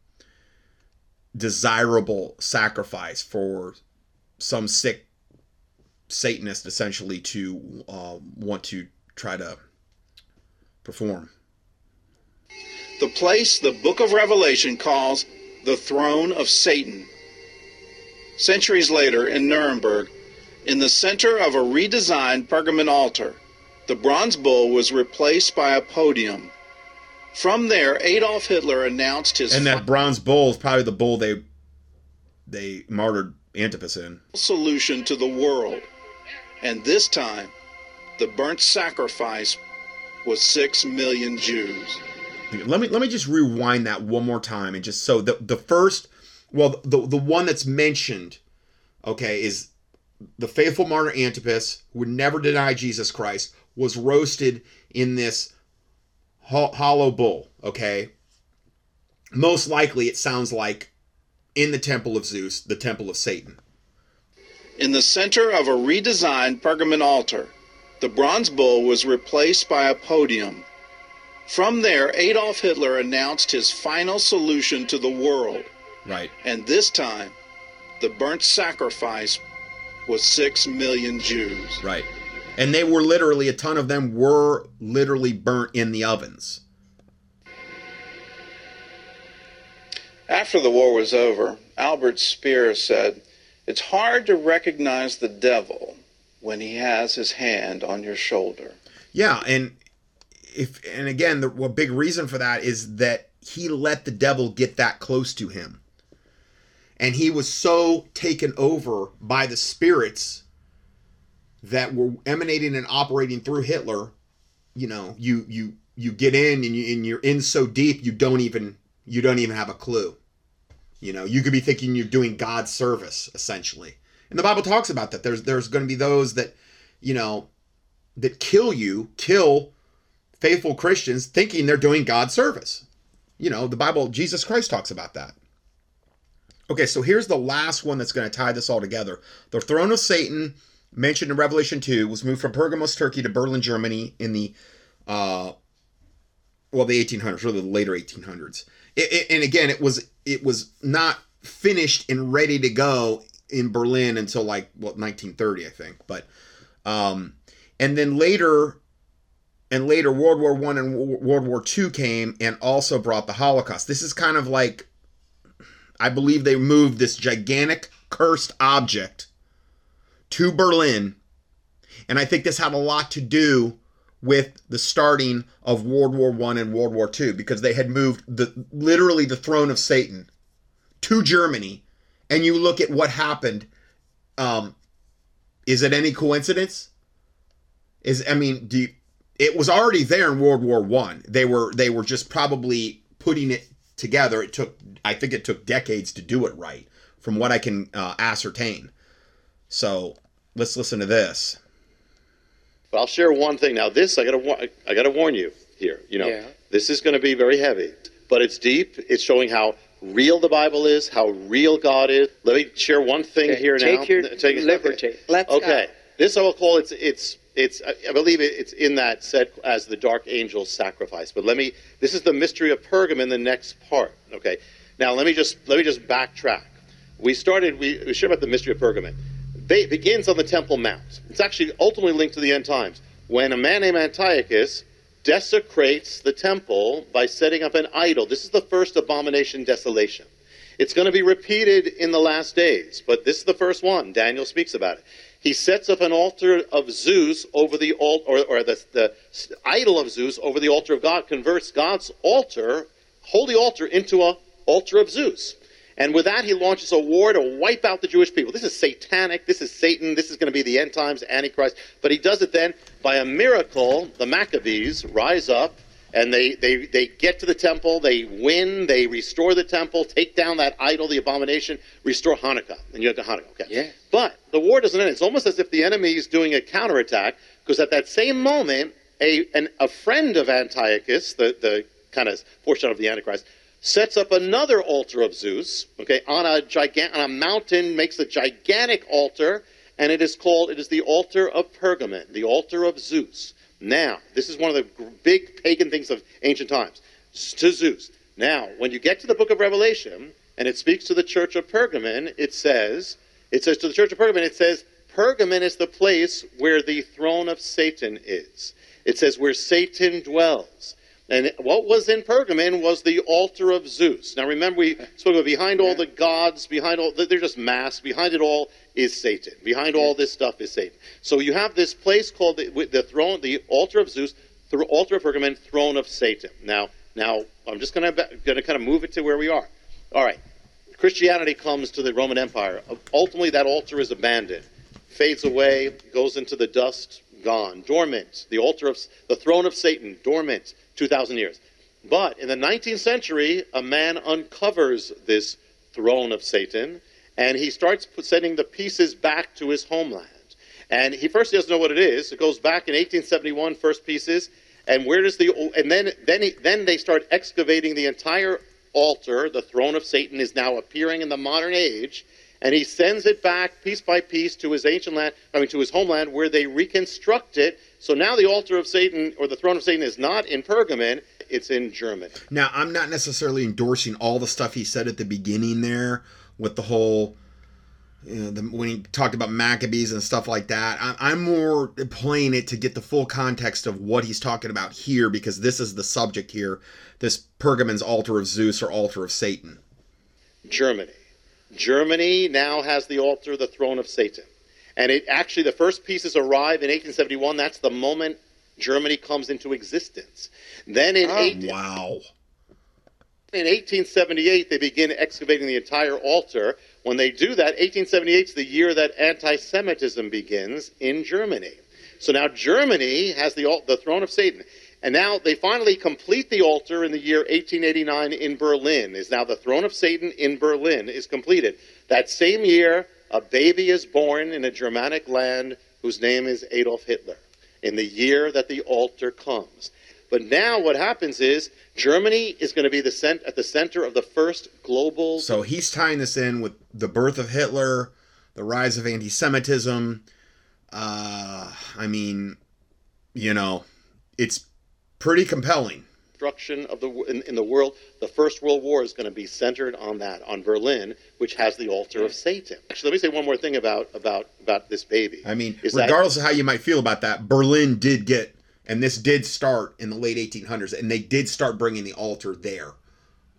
desirable sacrifice for some sick Satanist, essentially, to uh, want to try to perform. The place the book of Revelation calls the throne of Satan. Centuries later, in Nuremberg, in the center of a redesigned Pergamon altar, the bronze bull was replaced by a podium. From there, Adolf Hitler announced his And that bronze bull is probably the bull they they martyred Antipas in. solution to the world. And this time, the burnt sacrifice was six million Jews. Let me let me just rewind that one more time and just so the the first well the the one that's mentioned okay is the faithful martyr Antipas who would never deny Jesus Christ was roasted in this hollow bull okay most likely it sounds like in the temple of Zeus the temple of Satan In the center of a redesigned Pergamon altar, the bronze bull was replaced by a podium. From there, Adolf Hitler announced his final solution to the world. right And this time, the burnt sacrifice was six million Jews. right and they were literally a ton of them were literally burnt in the ovens After the war was over, Albert Speer said, It's hard to recognize the devil when he has his hand on your shoulder. Yeah, and if and again, the big reason for that is that he let the devil get that close to him, and he was so taken over by the spirits that were emanating and operating through Hitler. You know, you you you get in and you and you're in so deep you don't even you don't even have a clue. You know, you could be thinking you're doing God's service essentially, and the Bible talks about that. There's there's going to be those that, you know, that kill you, kill faithful Christians thinking they're doing God's service. You know, the Bible, Jesus Christ talks about that. Okay, so here's the last one that's going to tie this all together. The throne of Satan, mentioned in Revelation 2, was moved from Pergamos, Turkey to Berlin, Germany in the, uh, well, the 1800s, really the later 1800s. It, it, and again, it was it was not finished and ready to go in Berlin until like what 1930, I think. But um, and then later and later world war one and world war two came and also brought the holocaust this is kind of like i believe they moved this gigantic cursed object to berlin and i think this had a lot to do with the starting of world war one and world war two because they had moved the literally the throne of satan to germany and you look at what happened um, is it any coincidence is i mean you, it was already there in World War One. They were they were just probably putting it together. It took I think it took decades to do it right, from what I can uh, ascertain. So let's listen to this. But I'll share one thing now. This I gotta I gotta warn you here. You know, Yeah. this is going to be very heavy, but it's deep. It's showing how real the Bible is, how real God is. Let me share one thing Okay, here take now. your Take it- liberty. Let's okay. go. This I will call it's it's it's I believe it's in that set as the dark angel's sacrifice. But let me this is the mystery of Pergamon, the next part. Okay. Now let me just let me just backtrack. We started we, we shared about the mystery of Pergamon. It begins on the Temple Mount. It's actually ultimately linked to the end times. When a man named Antiochus desecrates the temple by setting up an idol. This is the first abomination desolation. It's going to be repeated in the last days, but this is the first one. Daniel speaks about it. He sets up an altar of Zeus over the altar, or, or the, the idol of Zeus over the altar of God, converts God's altar, holy altar, into a altar of Zeus. And with that, he launches a war to wipe out the Jewish people. This is satanic. This is Satan. This is going to be the end times, Antichrist. But he does it then by a miracle. The Maccabees rise up and they, they, they get to the temple. They win. They restore the temple, take down that idol, the abomination, restore Hanukkah. And you have the Hanukkah. Okay. Yeah. But the war doesn't end. It's almost as if the enemy is doing a counterattack Because at that same moment, a, an, a friend of Antiochus, the, the kind of foreshadow of the Antichrist, sets up another altar of Zeus, okay, on a gigant, on a mountain, makes a gigantic altar, and it is called, it is the altar of Pergamon, the altar of Zeus. Now, this is one of the big pagan things of ancient times, to Zeus. Now, when you get to the book of Revelation, and it speaks to the church of Pergamon, it says, it says to the church of Pergamon, it says, Pergamon is the place where the throne of Satan is. It says where Satan dwells. And what was in Pergamon was the altar of Zeus. Now remember, we spoke about behind all the gods, behind all, they're just masks. Behind it all is Satan. Behind all this stuff is Satan. So you have this place called the, the throne, the altar of Zeus, the altar of Pergamon, throne of Satan. Now, now I'm just going to going to kind of move it to where we are. All right. Christianity comes to the Roman Empire. Uh, ultimately, that altar is abandoned, fades away, goes into the dust, gone, dormant. The altar of the throne of Satan, dormant, 2,000 years. But in the 19th century, a man uncovers this throne of Satan, and he starts sending the pieces back to his homeland. And he first doesn't know what it is. It goes back in 1871, first pieces, and where does the and then then he, then they start excavating the entire altar. The throne of Satan is now appearing in the modern age, and he sends it back piece by piece to his ancient land, I mean to his homeland, where they reconstruct it. So now the altar of Satan or the throne of Satan is not in Pergamon; it's in Germany. Now, I'm not necessarily endorsing all the stuff he said at the beginning there with the whole. You know, the, when he talked about Maccabees and stuff like that, I, I'm more playing it to get the full context of what he's talking about here because this is the subject here. This Pergamon's altar of Zeus or altar of Satan. Germany. Germany now has the altar, the throne of Satan. And it actually, the first pieces arrive in 1871. That's the moment Germany comes into existence. Then in Oh, eight, wow. in 1878, they begin excavating the entire altar. When they do that, 1878 is the year that anti-Semitism begins in Germany. So now Germany has the the throne of Satan. And now they finally complete the altar in the year 1889 in Berlin. Is now the throne of Satan in Berlin is completed. That same year, a baby is born in a Germanic land whose name is Adolf Hitler. In the year that the altar comes. But now what happens is Germany is going to be the cent- at the center of the first global So he's tying this in with the birth of Hitler, the rise of anti Semitism. Uh, I mean, you know, it's pretty compelling. destruction of the in, in the world. The First World War is going to be centered on that, on Berlin, which has the altar of Satan. Actually, let me say one more thing about about about this baby. I mean, Is that- regardless of how you might feel about that, Berlin did get, and this did start in the late 1800s, and they did start bringing the altar there.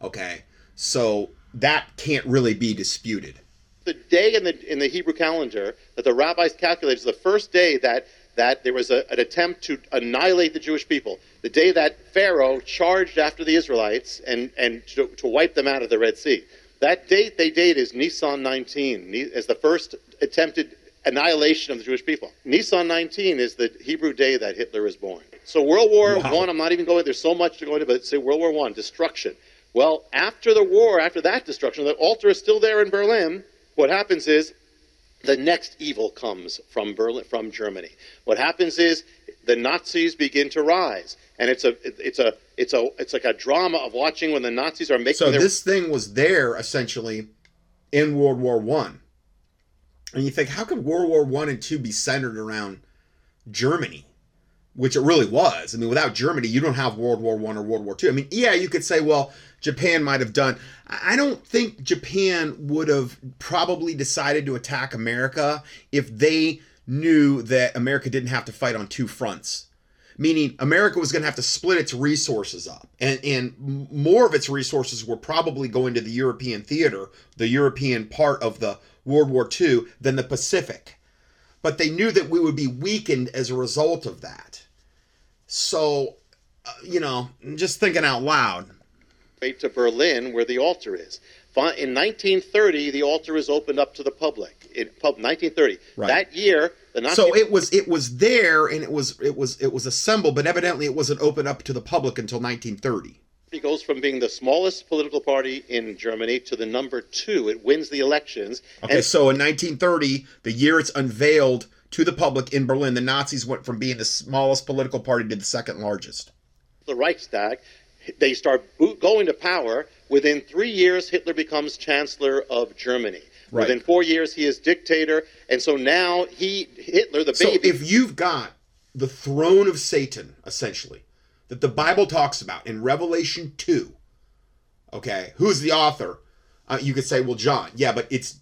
Okay, so that can't really be disputed. the day in the in the Hebrew calendar that the rabbis calculated is the first day that that there was a, an attempt to annihilate the Jewish people. The day that Pharaoh charged after the Israelites and and to, to wipe them out of the Red Sea. That date they date is Nisan 19 as the first attempted annihilation of the Jewish people. Nisan 19 is the Hebrew day that Hitler is born. So World War Wow. One, I'm not even going. There's so much to go into, but say World War One, destruction. Well, after the war, after that destruction, the altar is still there in Berlin. What happens is the next evil comes from Berlin, from Germany. What happens is the Nazis begin to rise, and it's a it's a it's a it's like a drama of watching when the Nazis are making So their this thing was there essentially in World War One, and you think, how could World War One and Two be centered around Germany? Which it really was. I mean, without Germany, you don't have World War One or World War Two. I mean, yeah, you could say, well, Japan might have done. I don't think Japan would have probably decided to attack America if they knew that America didn't have to fight on two fronts meaning America was going to have to split its resources up, and and more of its resources were probably going to the European theater, the European part of the World War II, than the Pacific. But they knew that we would be weakened as a result of that. So, uh, you know, just thinking out loud. Way to Berlin, where the altar is. In 1930, the altar is opened up to the public. In 1930. Right. That year, the Nazis. So it was it was there and it was it was it was assembled, but evidently it wasn't opened up to the public until 1930. It goes from being the smallest political party in Germany to the number two. It wins the elections. Okay, so in 1930, the year it's unveiled to the public in Berlin, the Nazis went from being the smallest political party to the second largest. The Reichstag, they start going to power. Within three years, Hitler becomes Chancellor of Germany. Right. Within four years, he is dictator, and so now he Hitler, the baby. So if you've got the throne of Satan, essentially, that the Bible talks about in Revelation two, okay, who's the author? Uh, you could say, well, John. Yeah, but it's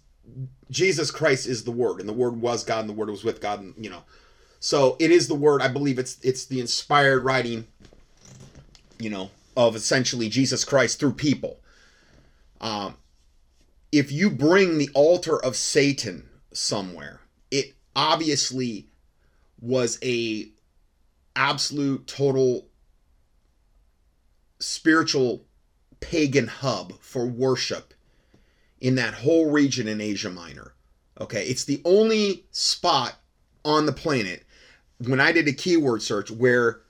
Jesus Christ is the Word, and the Word was God, and the Word was with God, and you know. So it is the Word. I believe it's it's the inspired writing, you know, of essentially Jesus Christ through people. Um, if you bring the altar of Satan somewhere, it obviously was a absolute total spiritual pagan hub for worship in that whole region in Asia Minor. Okay, it's the only spot on the planet when I did a keyword search where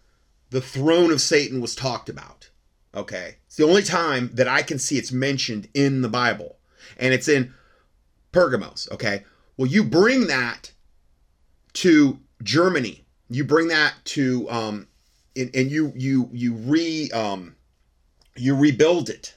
the throne of Satan was talked about. Okay, it's the only time that I can see it's mentioned in the Bible, and it's in Pergamos. Okay, well, you bring that to Germany, you bring that to um, and, and you you you re um, you rebuild it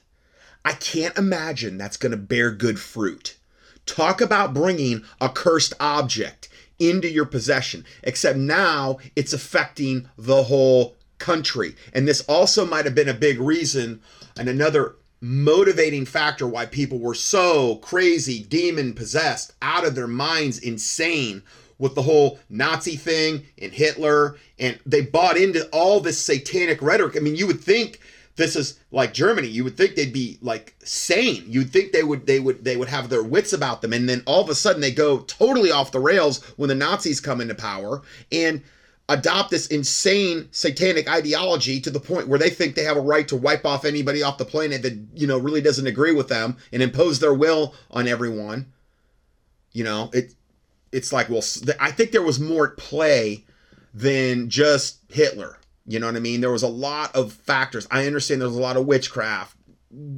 I can't imagine that's going to bear good fruit. Talk about bringing a cursed object into your possession, except now it's affecting the whole country. And this also might have been a big reason and another motivating factor why people were so crazy, demon possessed, out of their minds, insane with the whole Nazi thing and Hitler. And they bought into all this satanic rhetoric. I mean, you would think this is like Germany. You would think they'd be like sane. You'd think they would they would they would have their wits about them, and then all of a sudden they go totally off the rails when the Nazis come into power and adopt this insane satanic ideology to the point where they think they have a right to wipe off anybody off the planet that you know really doesn't agree with them and impose their will on everyone. You know, it it's like well, I think there was more at play than just Hitler you know what I mean? There was a lot of factors. I understand there's a lot of witchcraft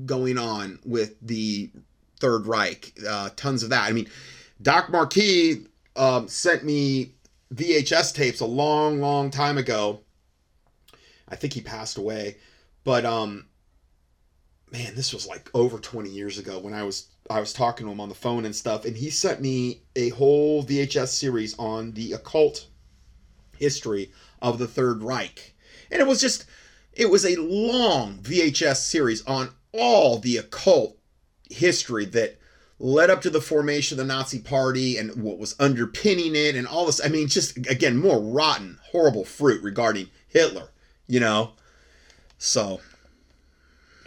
going on with the Third Reich. Uh, tons of that. I mean, Doc Marquis um, sent me VHS tapes a long, long time ago. I think he passed away, but um, man, this was like over 20 years ago when I was I was talking to him on the phone and stuff, and he sent me a whole VHS series on the occult history of the Third Reich and it was just, it was a long VHS series on all the occult history that led up to the formation of the Nazi Party and what was underpinning it and all this. I mean, just again, more rotten, horrible fruit regarding Hitler, you know? So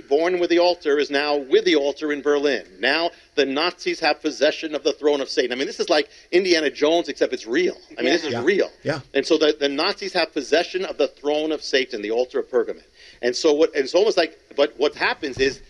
born with the altar is now with the altar in Berlin. Now the Nazis have possession of the throne of Satan. I mean, this is like Indiana Jones, except it's real. I mean, yeah. this is yeah. real. Yeah. And so the, the Nazis have possession of the throne of Satan, the altar of Pergamon. And so what? And it's almost like, but what happens is,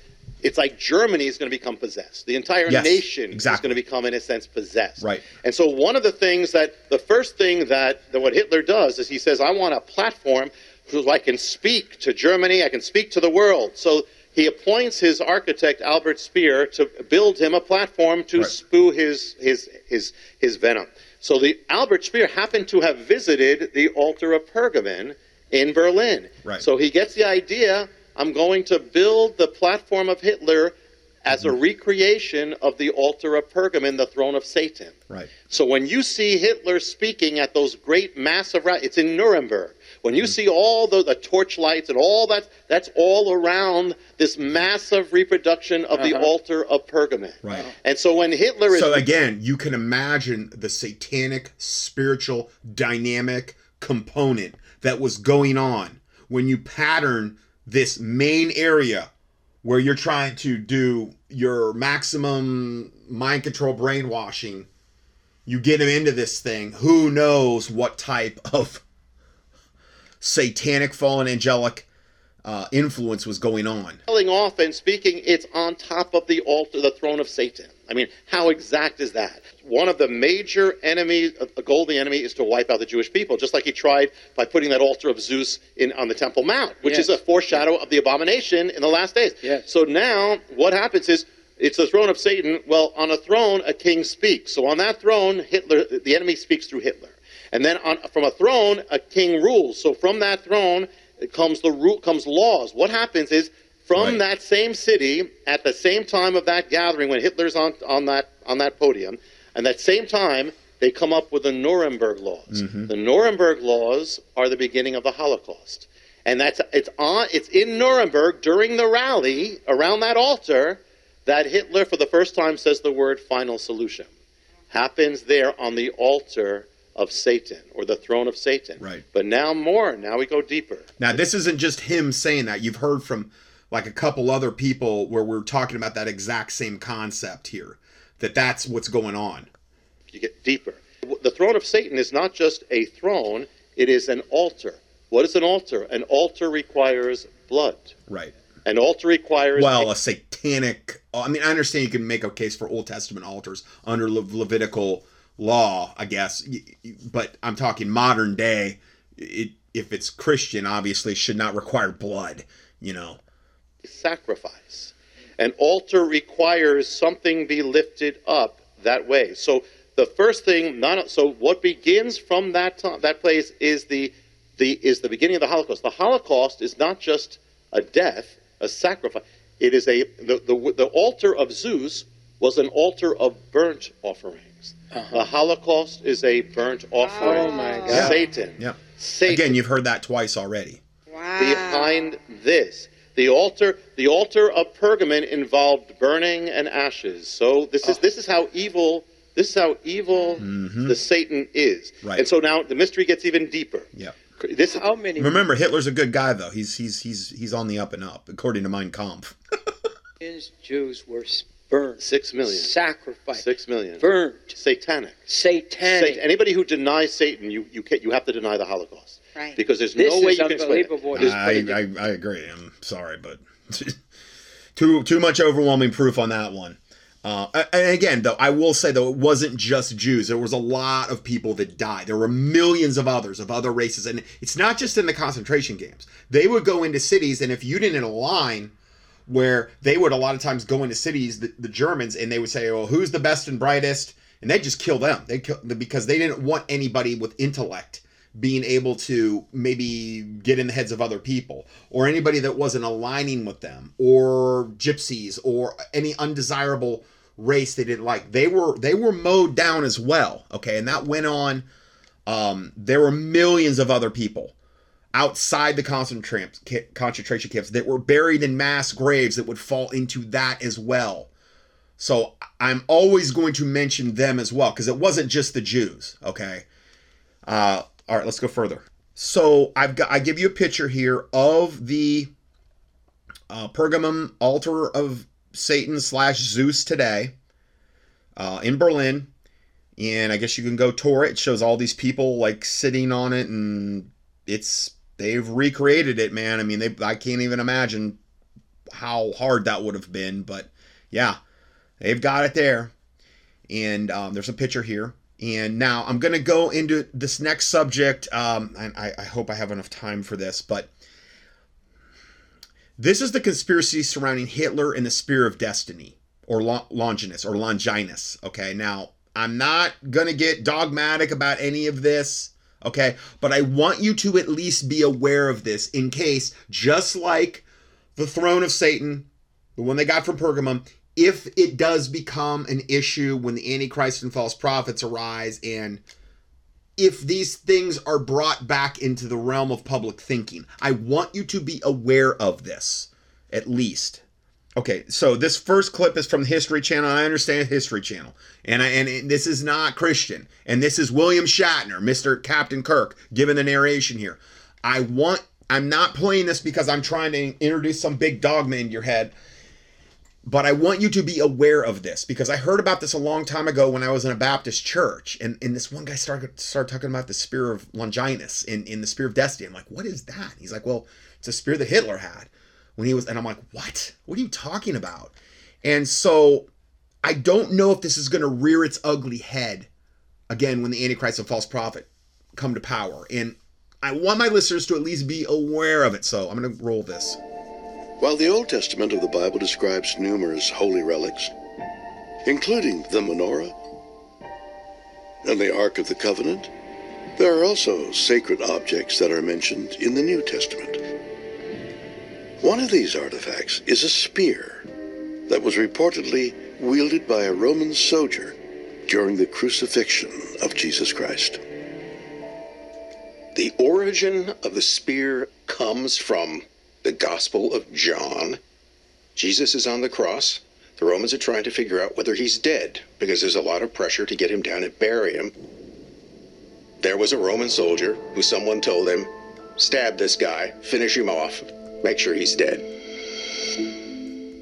it's like Germany is going to become possessed. The entire yes, nation exactly. is going to become, in a sense, possessed. Right. And so one of the things that the first thing that, that what Hitler does is he says, I want a platform so I can speak to Germany, I can speak to the world. So he appoints his architect Albert Speer to build him a platform to right. spew his his his his venom. So the Albert Speer happened to have visited the altar of Pergamon in Berlin. Right. So he gets the idea. I'm going to build the platform of Hitler as a recreation of the altar of Pergamon, the throne of Satan. Right. So when you see Hitler speaking at those great massive, it's in Nuremberg. When you mm-hmm. see all the, the torch lights and all that, that's all around this massive reproduction of uh-huh. the altar of Pergamon. Right. And so when Hitler is. So again, you can imagine the satanic, spiritual, dynamic component that was going on when you pattern this main area where you're trying to do your maximum mind control brainwashing. You get him into this thing. Who knows what type of satanic fallen angelic uh, influence was going on. Telling off and speaking, it's on top of the altar, the throne of Satan. I mean, how exact is that? One of the major enemies, uh, a goal of the enemy, is to wipe out the Jewish people, just like he tried by putting that altar of Zeus in on the Temple Mount, which yes. is a foreshadow of the abomination in the last days. Yes. So now, what happens is it's the throne of Satan. Well, on a throne, a king speaks. So on that throne, Hitler, the enemy speaks through Hitler. And then on, from a throne, a king rules. So from that throne it comes the rule, comes laws. What happens is from Right. that same city, at the same time of that gathering, when Hitler's on, on that on that podium, and that same time they come up with the Nuremberg laws. Mm-hmm. The Nuremberg laws are the beginning of the Holocaust, and that's it's on it's in Nuremberg during the rally around that altar that Hitler, for the first time, says the word "final solution." Happens there on the altar of Satan or the throne of Satan. Right. But now more. Now we go deeper. Now, this isn't just him saying that. You've heard from like a couple other people where we're talking about that exact same concept here. That that's what's going on. you get deeper. The throne of Satan is not just a throne, it is an altar. What is an altar? An altar requires blood. Right. An altar requires Well, a satanic. I mean, I understand you can make a case for Old Testament altars under Le- Levitical law, I guess, but I'm talking modern day. It, if it's Christian, obviously, should not require blood. You know. Sacrifice. An altar requires something be lifted up that way. So the first thing, not so what begins from that time, that place is the the is the beginning of the Holocaust. The Holocaust is not just a death, a sacrifice. It is a the the, the altar of Zeus was an altar of burnt offerings. Uh-huh. The Holocaust is a burnt offering. Oh my God. Yeah. Satan. Yeah. Satan Again, you've heard that twice already. Wow. behind this. The altar, the altar of Pergamon involved burning and ashes. So this is ah. this is how evil this is how evil mm-hmm. the Satan is. Right. And so now the mystery gets even deeper. Yeah. This How many Remember, Hitler's a good guy, though. He's he's he's he's on the up and up, according to Mein Kampf. millions Jews were burned, six million. sacrificed, Six million. burned, Satanic. satanic? Satan. Anybody who denies Satan, you you can, you have to deny the Holocaust. Right. Because there's This no way you can explain it. unbelievable. It is I. I I agree. I'm sorry, but too too much overwhelming proof on that one. Uh, and again, though, I will say though it wasn't just Jews. There was a lot of people that died. There were millions of others of other races, and it's not just in the concentration camps. They would go into cities, and if you didn't align, where they would a lot of times go into cities, the, the Germans, and they would say, "Well, who's the best and brightest?" And they'd just kill them. They kill because they didn't want anybody with intellect being able to maybe get in the heads of other people, or anybody that wasn't aligning with them, or gypsies, or any undesirable race they didn't like. They were they were mowed down as well. Okay, and that went on. Um, there were millions of other people outside the concentration camps that were buried in mass graves that would fall into that as well. So I'm always going to mention them as well because it wasn't just the Jews. Okay. Uh, all right, let's go further. So I've got I give you a picture here of the uh, Pergamum altar of Satan slash Zeus today uh, in Berlin, and I guess you can go tour it. It shows all these people like sitting on it, and it's they've recreated it, man. I mean, they I can't even imagine how hard that would have been, but yeah, they've got it there. And um, there's a picture here. And now I'm going to go into this next subject. Um, and I, I hope I have enough time for this, but this is the conspiracy surrounding Hitler and the Spear of Destiny, or Longinus, or Longinus. Okay, now I'm not going to get dogmatic about any of this. Okay, but I want you to at least be aware of this in case, just like the throne of Satan, the one they got from Pergamum, if it does become an issue when the Antichrist and false prophets arise, and if these things are brought back into the realm of public thinking, I want you to be aware of this, at least. Okay, so this first clip is from the History Channel. I understand History Channel, and I, and it- this is not Christian, and this is William Shatner, Mister Captain Kirk, giving the narration here. I want. I'm not playing this because I'm trying to introduce some big dogma into your head, but I want you to be aware of this because I heard about this a long time ago when I was in a Baptist church, and, and this one guy started started talking about the spear of Longinus in, in the spear of destiny. I'm like, what is that? He's like, well, it's a spear that Hitler had when he was, and I'm like, what? What are you talking about? And so I don't know if this is going to rear its ugly head again when the Antichrist and false prophet come to power. And I want my listeners to at least be aware of it. So I'm going to roll this. While the Old Testament of the Bible describes numerous holy relics, including the menorah and the Ark of the Covenant, There are also sacred objects that are mentioned in the New Testament. One of these artifacts is a spear that was reportedly wielded by a Roman soldier during the crucifixion of Jesus Christ. The origin of the spear comes from the Gospel of John. Jesus is on the cross. The Romans are trying to figure out whether he's dead because there's a lot of pressure to get him down and bury him. There was a Roman soldier who someone told him, stab this guy, finish him off, make sure he's dead.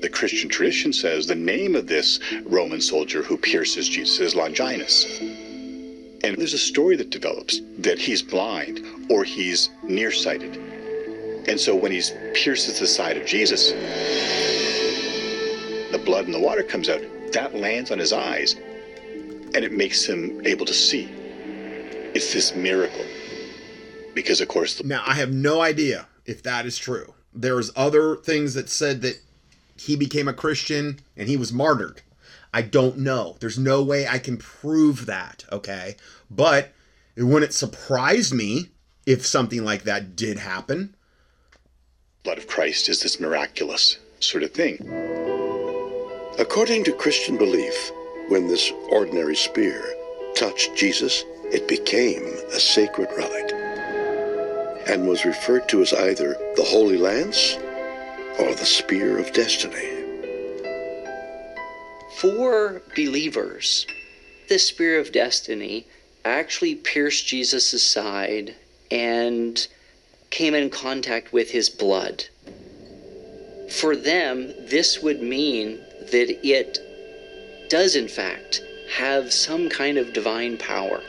The Christian tradition says the name of this Roman soldier who pierces Jesus is Longinus. And there's a story that develops that he's blind or he's nearsighted. And so when he pierces the side of Jesus, the blood and the water comes out. That lands on his eyes and it makes him able to see. It's this miracle. Because, of course, the- Now, I have no idea if that is true. There's other things that said that he became a Christian and he was martyred. I don't know. There's no way I can prove that, okay? But it wouldn't surprise me if something like that did happen. Blood of Christ is this miraculous sort of thing. According to Christian belief, when this ordinary spear touched Jesus, it became a sacred relic and was referred to as either the Holy Lance or the Spear of Destiny. For believers, the spear of destiny actually pierced Jesus' side and came in contact with his blood. For them, this would mean that it does, in fact, have some kind of divine power.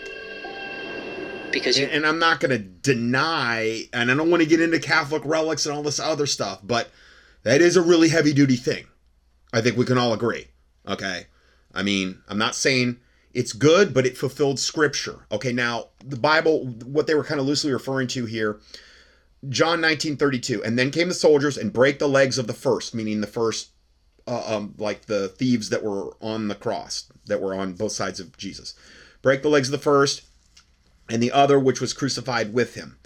Because you, And, and I'm not going to deny, and I don't want to get into Catholic relics and all this other stuff, but that is a really heavy duty thing. I think we can all agree. Okay. I mean, I'm not saying it's good, but it fulfilled scripture. Okay. Now, the Bible, what they were kind of loosely referring to here, John 19:32, and then came the soldiers and break the legs of the first, meaning the first, uh, um, like the thieves that were on the cross, that were on both sides of Jesus. Break the legs of the first, and the other which was crucified with him.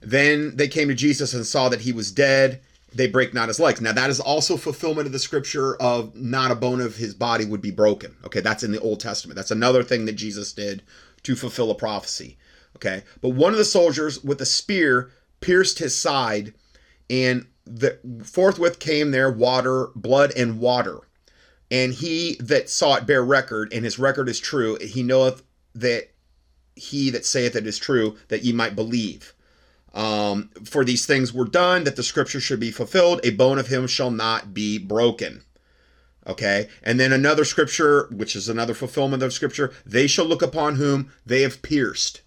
Then they came to Jesus and saw that he was dead. They break not his legs. Now that is also fulfillment of the scripture of not a bone of his body would be broken. Okay, that's in the Old Testament. That's another thing that Jesus did to fulfill a prophecy. Okay, but one of the soldiers with a spear pierced his side, and the forthwith came there water, blood, and water. And he that saw it bear record, and his record is true. He knoweth that he that saith it is true, that ye might believe. Um, for these things were done, that the scripture should be fulfilled. A bone of him shall not be broken. Okay. And then another scripture, which is another fulfillment of scripture, they shall look upon whom they have pierced.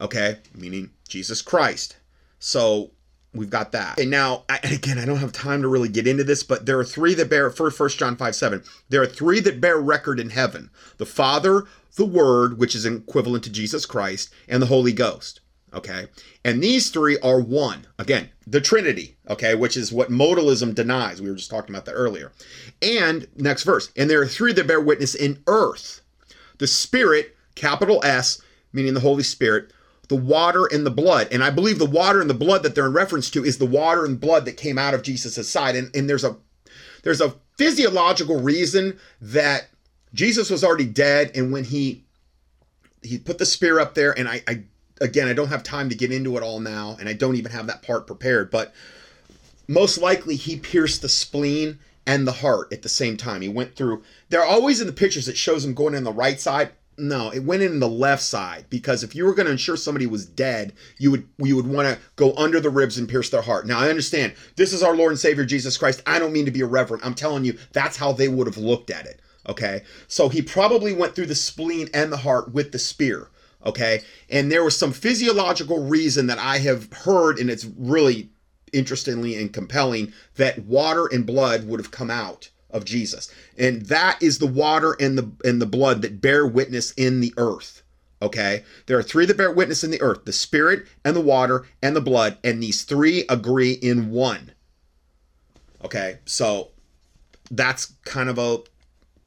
Okay. Meaning Jesus Christ. So we've got that. And now, I, again, I don't have time to really get into this, but there are three that bear, for 1 John 5 7, there are three that bear record in heaven the Father, the Word, which is equivalent to Jesus Christ, and the Holy Ghost. Okay. And these three are one. Again, the Trinity, okay, which is what modalism denies. We were just talking about that earlier. And next verse, and there are three that bear witness in earth the Spirit, capital S, meaning the Holy Spirit, the water and the blood. And I believe the water and the blood that they're in reference to is the water and blood that came out of Jesus' side. And, and there's a there's a physiological reason that Jesus was already dead, and when he he put the spear up there, and I, I again I don't have time to get into it all now, and I don't even have that part prepared, but most likely he pierced the spleen and the heart at the same time. He went through. They're always in the pictures. It shows him going in the right side. No, it went in the left side because if you were going to ensure somebody was dead, you would you would want to go under the ribs and pierce their heart. Now I understand this is our Lord and Savior Jesus Christ. I don't mean to be irreverent. I'm telling you that's how they would have looked at it. Okay, so he probably went through the spleen and the heart with the spear. Okay, and there was some physiological reason that I have heard, and it's really interestingly and compelling that water and blood would have come out of Jesus. And that is the water and the and the blood that bear witness in the earth. Okay? There are three that bear witness in the earth, the spirit and the water and the blood, and these three agree in one. Okay? So that's kind of a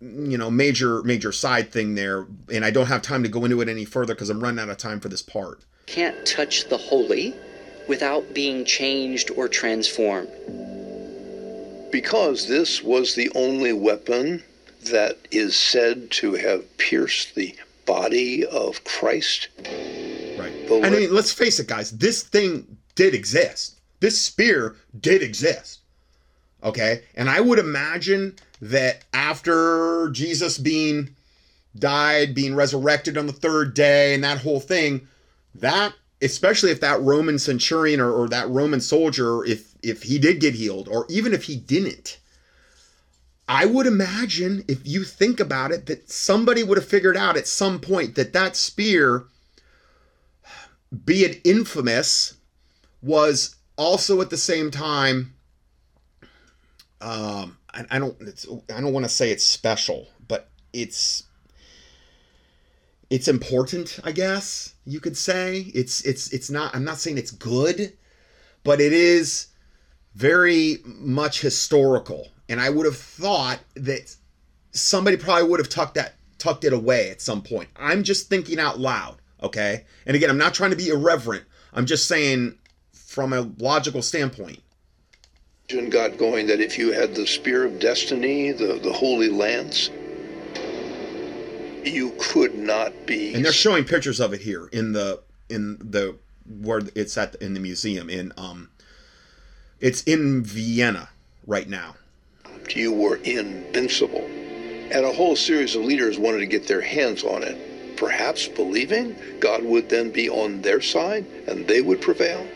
you know major major side thing there, and I don't have time to go into it any further because I'm running out of time for this part. Can't touch the holy without being changed or transformed. Because this was the only weapon that is said to have pierced the body of Christ. Right. I mean, let's face it, guys. This thing did exist. This spear did exist. Okay? And I would imagine that after Jesus being died, being resurrected on the third day, and that whole thing, that especially if that Roman centurion or, or that Roman soldier, if if he did get healed, or even if he didn't, I would imagine if you think about it, that somebody would have figured out at some point that that spear, be it infamous, was also at the same time. Um, I, I don't. I don't want to say it's special, but it's it's important. I guess you could say it's it's it's not. I'm not saying it's good, but it is very much historical. And I would have thought that somebody probably would have tucked that tucked it away at some point. I'm just thinking out loud, okay? And again, I'm not trying to be irreverent. I'm just saying from a logical standpoint. And got going that if you had the spear of destiny, the, the holy lance, you could not be And they're showing pictures of it here in the in the where it's at in the museum in um it's in Vienna right now. You were invincible. And a whole series of leaders wanted to get their hands on it, perhaps believing God would then be on their side and they would prevail.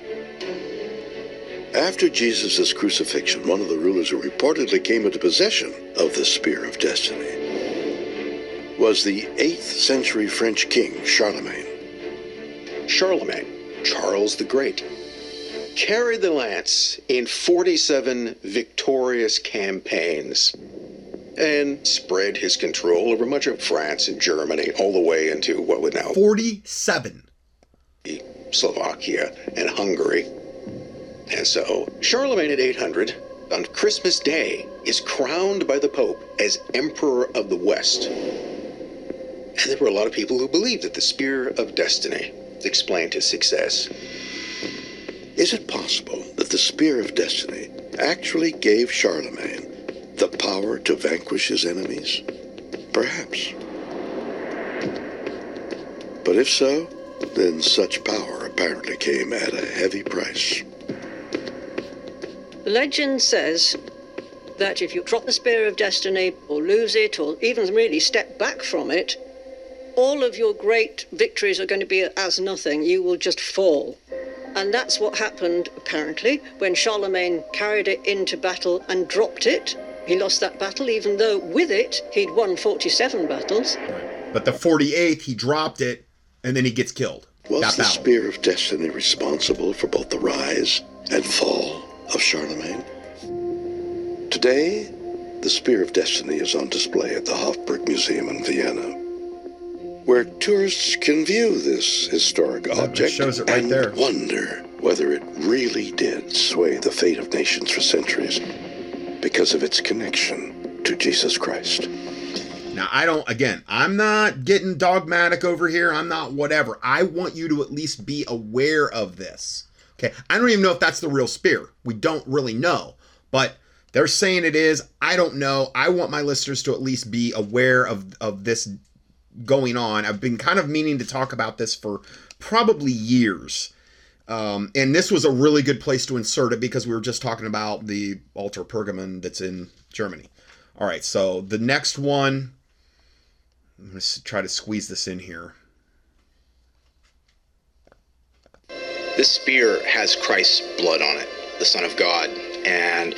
After Jesus' crucifixion, one of the rulers who reportedly came into possession of the Spear of Destiny was the 8th century French king, Charlemagne. Charlemagne, Charles the Great, carried the lance in 47 victorious campaigns and spread his control over much of France and Germany, all the way into what would now 47 Slovakia and Hungary. And so, Charlemagne at 800, on Christmas Day, is crowned by the Pope as Emperor of the West. And there were a lot of people who believed that the Spear of Destiny explained his success. Is it possible that the Spear of Destiny actually gave Charlemagne the power to vanquish his enemies? Perhaps. But if so, then such power apparently came at a heavy price. Legend says that if you drop the Spear of Destiny or lose it or even really step back from it, all of your great victories are going to be as nothing. You will just fall. And that's what happened, apparently, when Charlemagne carried it into battle and dropped it. He lost that battle, even though with it he'd won 47 battles. But the 48th, he dropped it, and then he gets killed. Was That the battle. Spear of Destiny responsible for both the rise and fall of Charlemagne? Today, the Spear of Destiny is on display at the Hofburg Museum in Vienna, where tourists can view this historic object shows it right and there. wonder whether it really did sway the fate of nations for centuries because of its connection to Jesus Christ. Now, I don't, again, I'm not getting dogmatic over here. I'm not whatever. I want you to at least be aware of this. Okay. I don't even know if that's the real spear. We don't really know. But they're saying it is. I don't know. I want my listeners to at least be aware of, of this going on. I've been kind of meaning to talk about this for probably years. Um, and this was a really good place to insert it because we were just talking about the altar Pergamon that's in Germany. All right, so the next one, I'm going to try to squeeze this in here. This spear has Christ's blood on it, the Son of God. And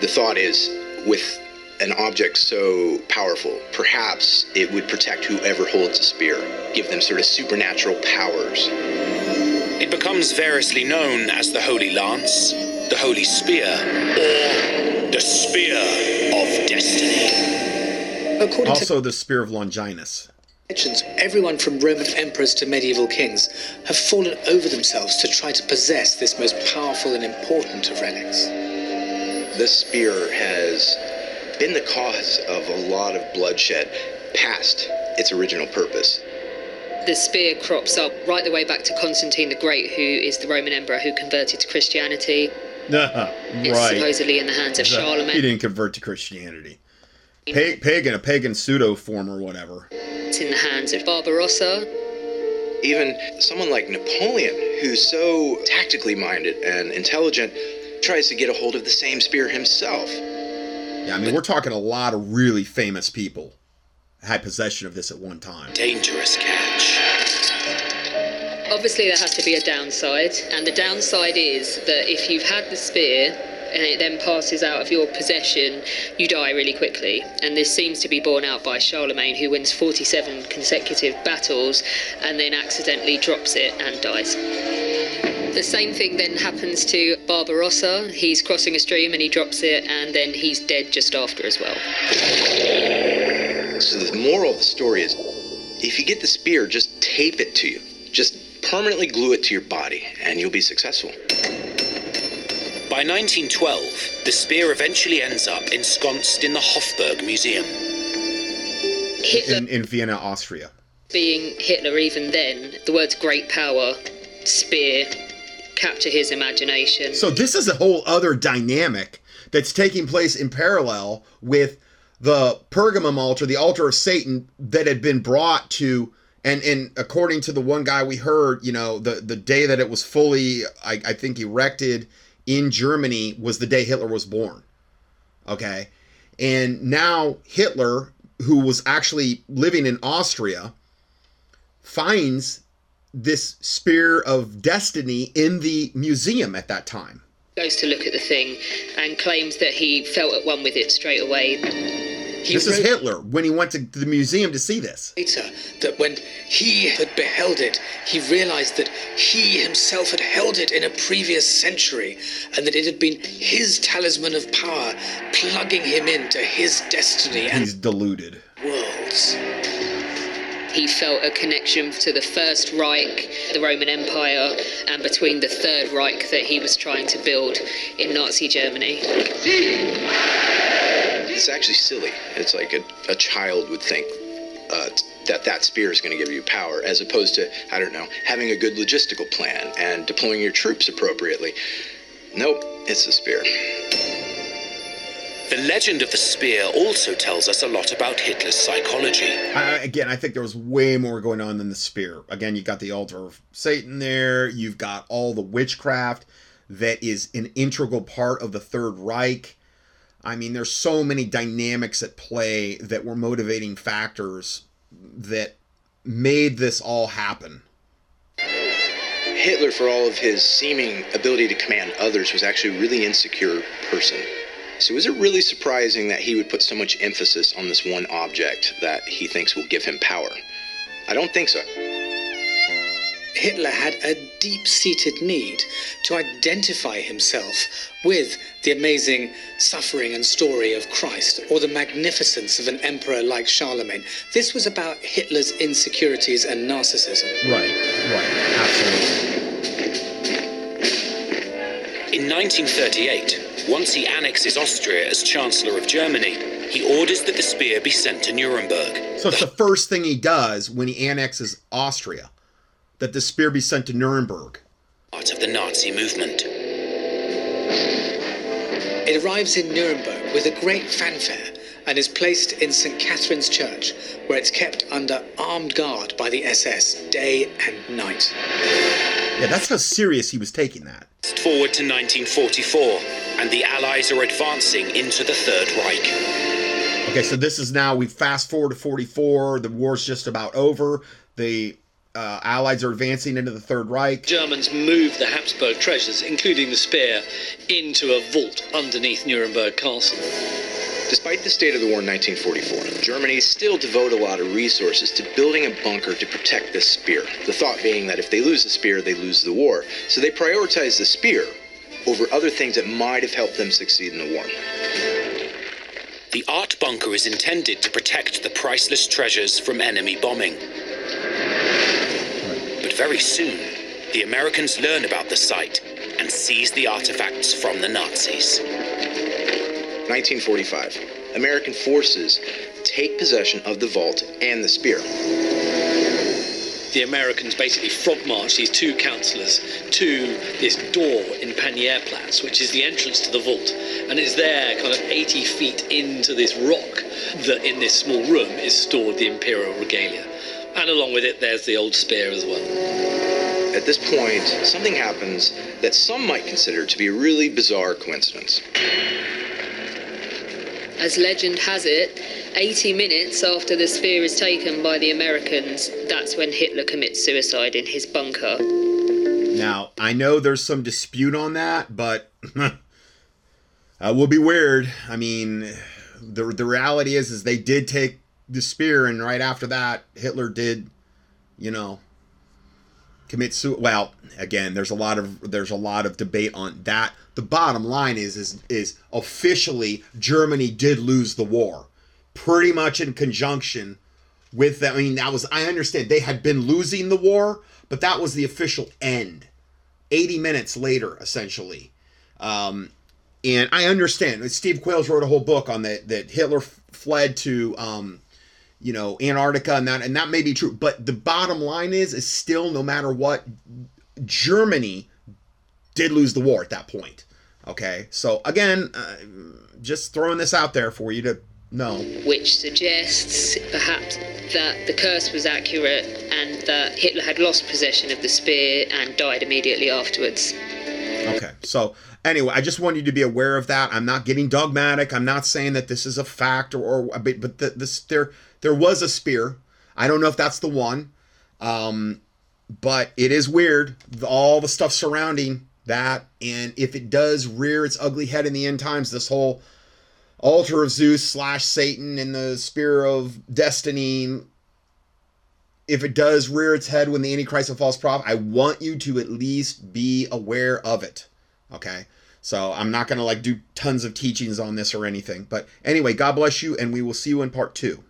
the thought is with an object so powerful, perhaps it would protect whoever holds a spear, give them sort of supernatural powers. It becomes variously known as the Holy Lance, the Holy Spear, or the Spear of Destiny. According to Also, the Spear of Longinus. legends, everyone from Roman emperors to medieval kings have fallen over themselves to try to possess this most powerful and important of relics. This spear has been the cause of a lot of bloodshed past its original purpose. The spear crops up right the way back to Constantine the Great, who is the Roman emperor who converted to Christianity. It's right. supposedly in the hands of He Charlemagne. He didn't convert to Christianity. Pa- pagan, a pagan pseudo form or whatever. It's in the hands of Barbarossa. Even someone like Napoleon, who's so tactically minded and intelligent, tries to get a hold of the same spear himself. Yeah, I mean, we're talking a lot of really famous people had possession of this at one time. Dangerous catch. Obviously, there has to be a downside, and the downside is that if you've had the spear and it then passes out of your possession, you die really quickly. And this seems to be borne out by Charlemagne, who wins 47 consecutive battles and then accidentally drops it and dies. The same thing then happens to Barbarossa. He's crossing a stream and he drops it, and then he's dead just after as well. So the moral of the story is if you get the spear, just tape it to you. Just permanently glue it to your body, and you'll be successful. By 1912, the spear eventually ends up ensconced in the Hofburg Museum. Hitler In, in Vienna, Austria. being Hitler even then, the words great power, spear, capture his imagination. So this is a whole other dynamic that's taking place in parallel with the Pergamum altar, the altar of Satan that had been brought to and and according to the one guy we heard, you know, the the day that it was fully I, I think erected in Germany was the day Hitler was born. Okay. And now Hitler, who was actually living in Austria, finds this spear of destiny in the museum at that time. goes to look at the thing and claims that he felt at one with it straight away. He this is Hitler when he went to the museum to see this. later that when he had beheld it, he realized that he himself had held it in a previous century and that it had been his talisman of power plugging him into his destiny and He's deluded. worlds. He felt a connection to the First Reich, the Roman Empire, and between the Third Reich that he was trying to build in Nazi Germany. It's actually silly. It's like a, a child would think uh, that that spear is going to give you power, as opposed to, I don't know, having a good logistical plan and deploying your troops appropriately. Nope, it's the spear. The legend of the spear also tells us a lot about Hitler's psychology. I, again, I think there was way more going on than the spear. Again, you got the altar of Satan there. You've got all the witchcraft that is an integral part of the Third Reich. I mean, there's so many dynamics at play that were motivating factors that made this all happen. Hitler, for all of his seeming ability to command others, was actually a really insecure person. So is it really surprising that he would put so much emphasis on this one object that he thinks will give him power? I don't think so. Hitler had a deep seated need to identify himself with the amazing suffering and story of Christ or the magnificence of an emperor like Charlemagne. This was about Hitler's insecurities and narcissism. Right, right, absolutely. In 1938, once he annexes Austria as Chancellor of Germany, he orders that the spear be sent to Nuremberg. So it's the first thing he does when he annexes Austria, that the spear be sent to Nuremberg. Part of the Nazi movement. It arrives in Nuremberg with a great fanfare and is placed in St. Catherine's Church, where it's kept under armed guard by the SS day and night. Yeah, that's how serious he was taking that. Forward to 1944, and the Allies are advancing into the Third Reich. Okay, so this is now we fast forward to 44. The war's just about over. The uh, Allies are advancing into the Third Reich. Germans moved the Habsburg treasures, including the spear, into a vault underneath Nuremberg Castle. Despite the state of the war in 1944, Germany still devote a lot of resources to building a bunker to protect this spear. The thought being that if they lose the spear, they lose the war. So they prioritize the spear over other things that might have helped them succeed in the war. The art bunker is intended to protect the priceless treasures from enemy bombing. But very soon, the Americans learn about the site and seize the artifacts from the Nazis. 1945. American forces take possession of the vault and the spear. The Americans basically frog march these two councillors to this door in Panierplatz, which is the entrance to the vault. And it's there, kind of 80 feet into this rock, that in this small room is stored the imperial regalia. And along with it, there's the old spear as well. At this point, something happens that some might consider to be a really bizarre coincidence. As legend has it, 80 minutes after the spear is taken by the Americans, that's when Hitler commits suicide in his bunker. Now, I know there's some dispute on that, but uh, will be weird. I mean, the the reality is is they did take the spear and right after that Hitler did, you know, commit suicide. Well, again, there's a lot of there's a lot of debate on that. The bottom line is is is officially Germany did lose the war, pretty much in conjunction with that. I mean, that was I understand they had been losing the war, but that was the official end. 80 minutes later, essentially. Um, and I understand. Steve Quayles wrote a whole book on that that Hitler f- fled to um, you know Antarctica and that and that may be true but the bottom line is is still no matter what Germany did lose the war at that point okay so again uh, just throwing this out there for you to know Which suggests perhaps that the curse was accurate and that Hitler had lost possession of the spear and died immediately afterwards. Okay. So anyway, I just want you to be aware of that. I'm not getting dogmatic. I'm not saying that this is a fact or, or but, but the, this there there was a spear. I don't know if that's the one. Um, but it is weird all the stuff surrounding that and if it does rear its ugly head in the end times this whole altar of zeus slash satan and the spear of destiny if it does rear its head when the Antichrist and false prophet, I want you to at least be aware of it. Okay. So I'm not going to like do tons of teachings on this or anything. But anyway, God bless you, and we will see you in part two.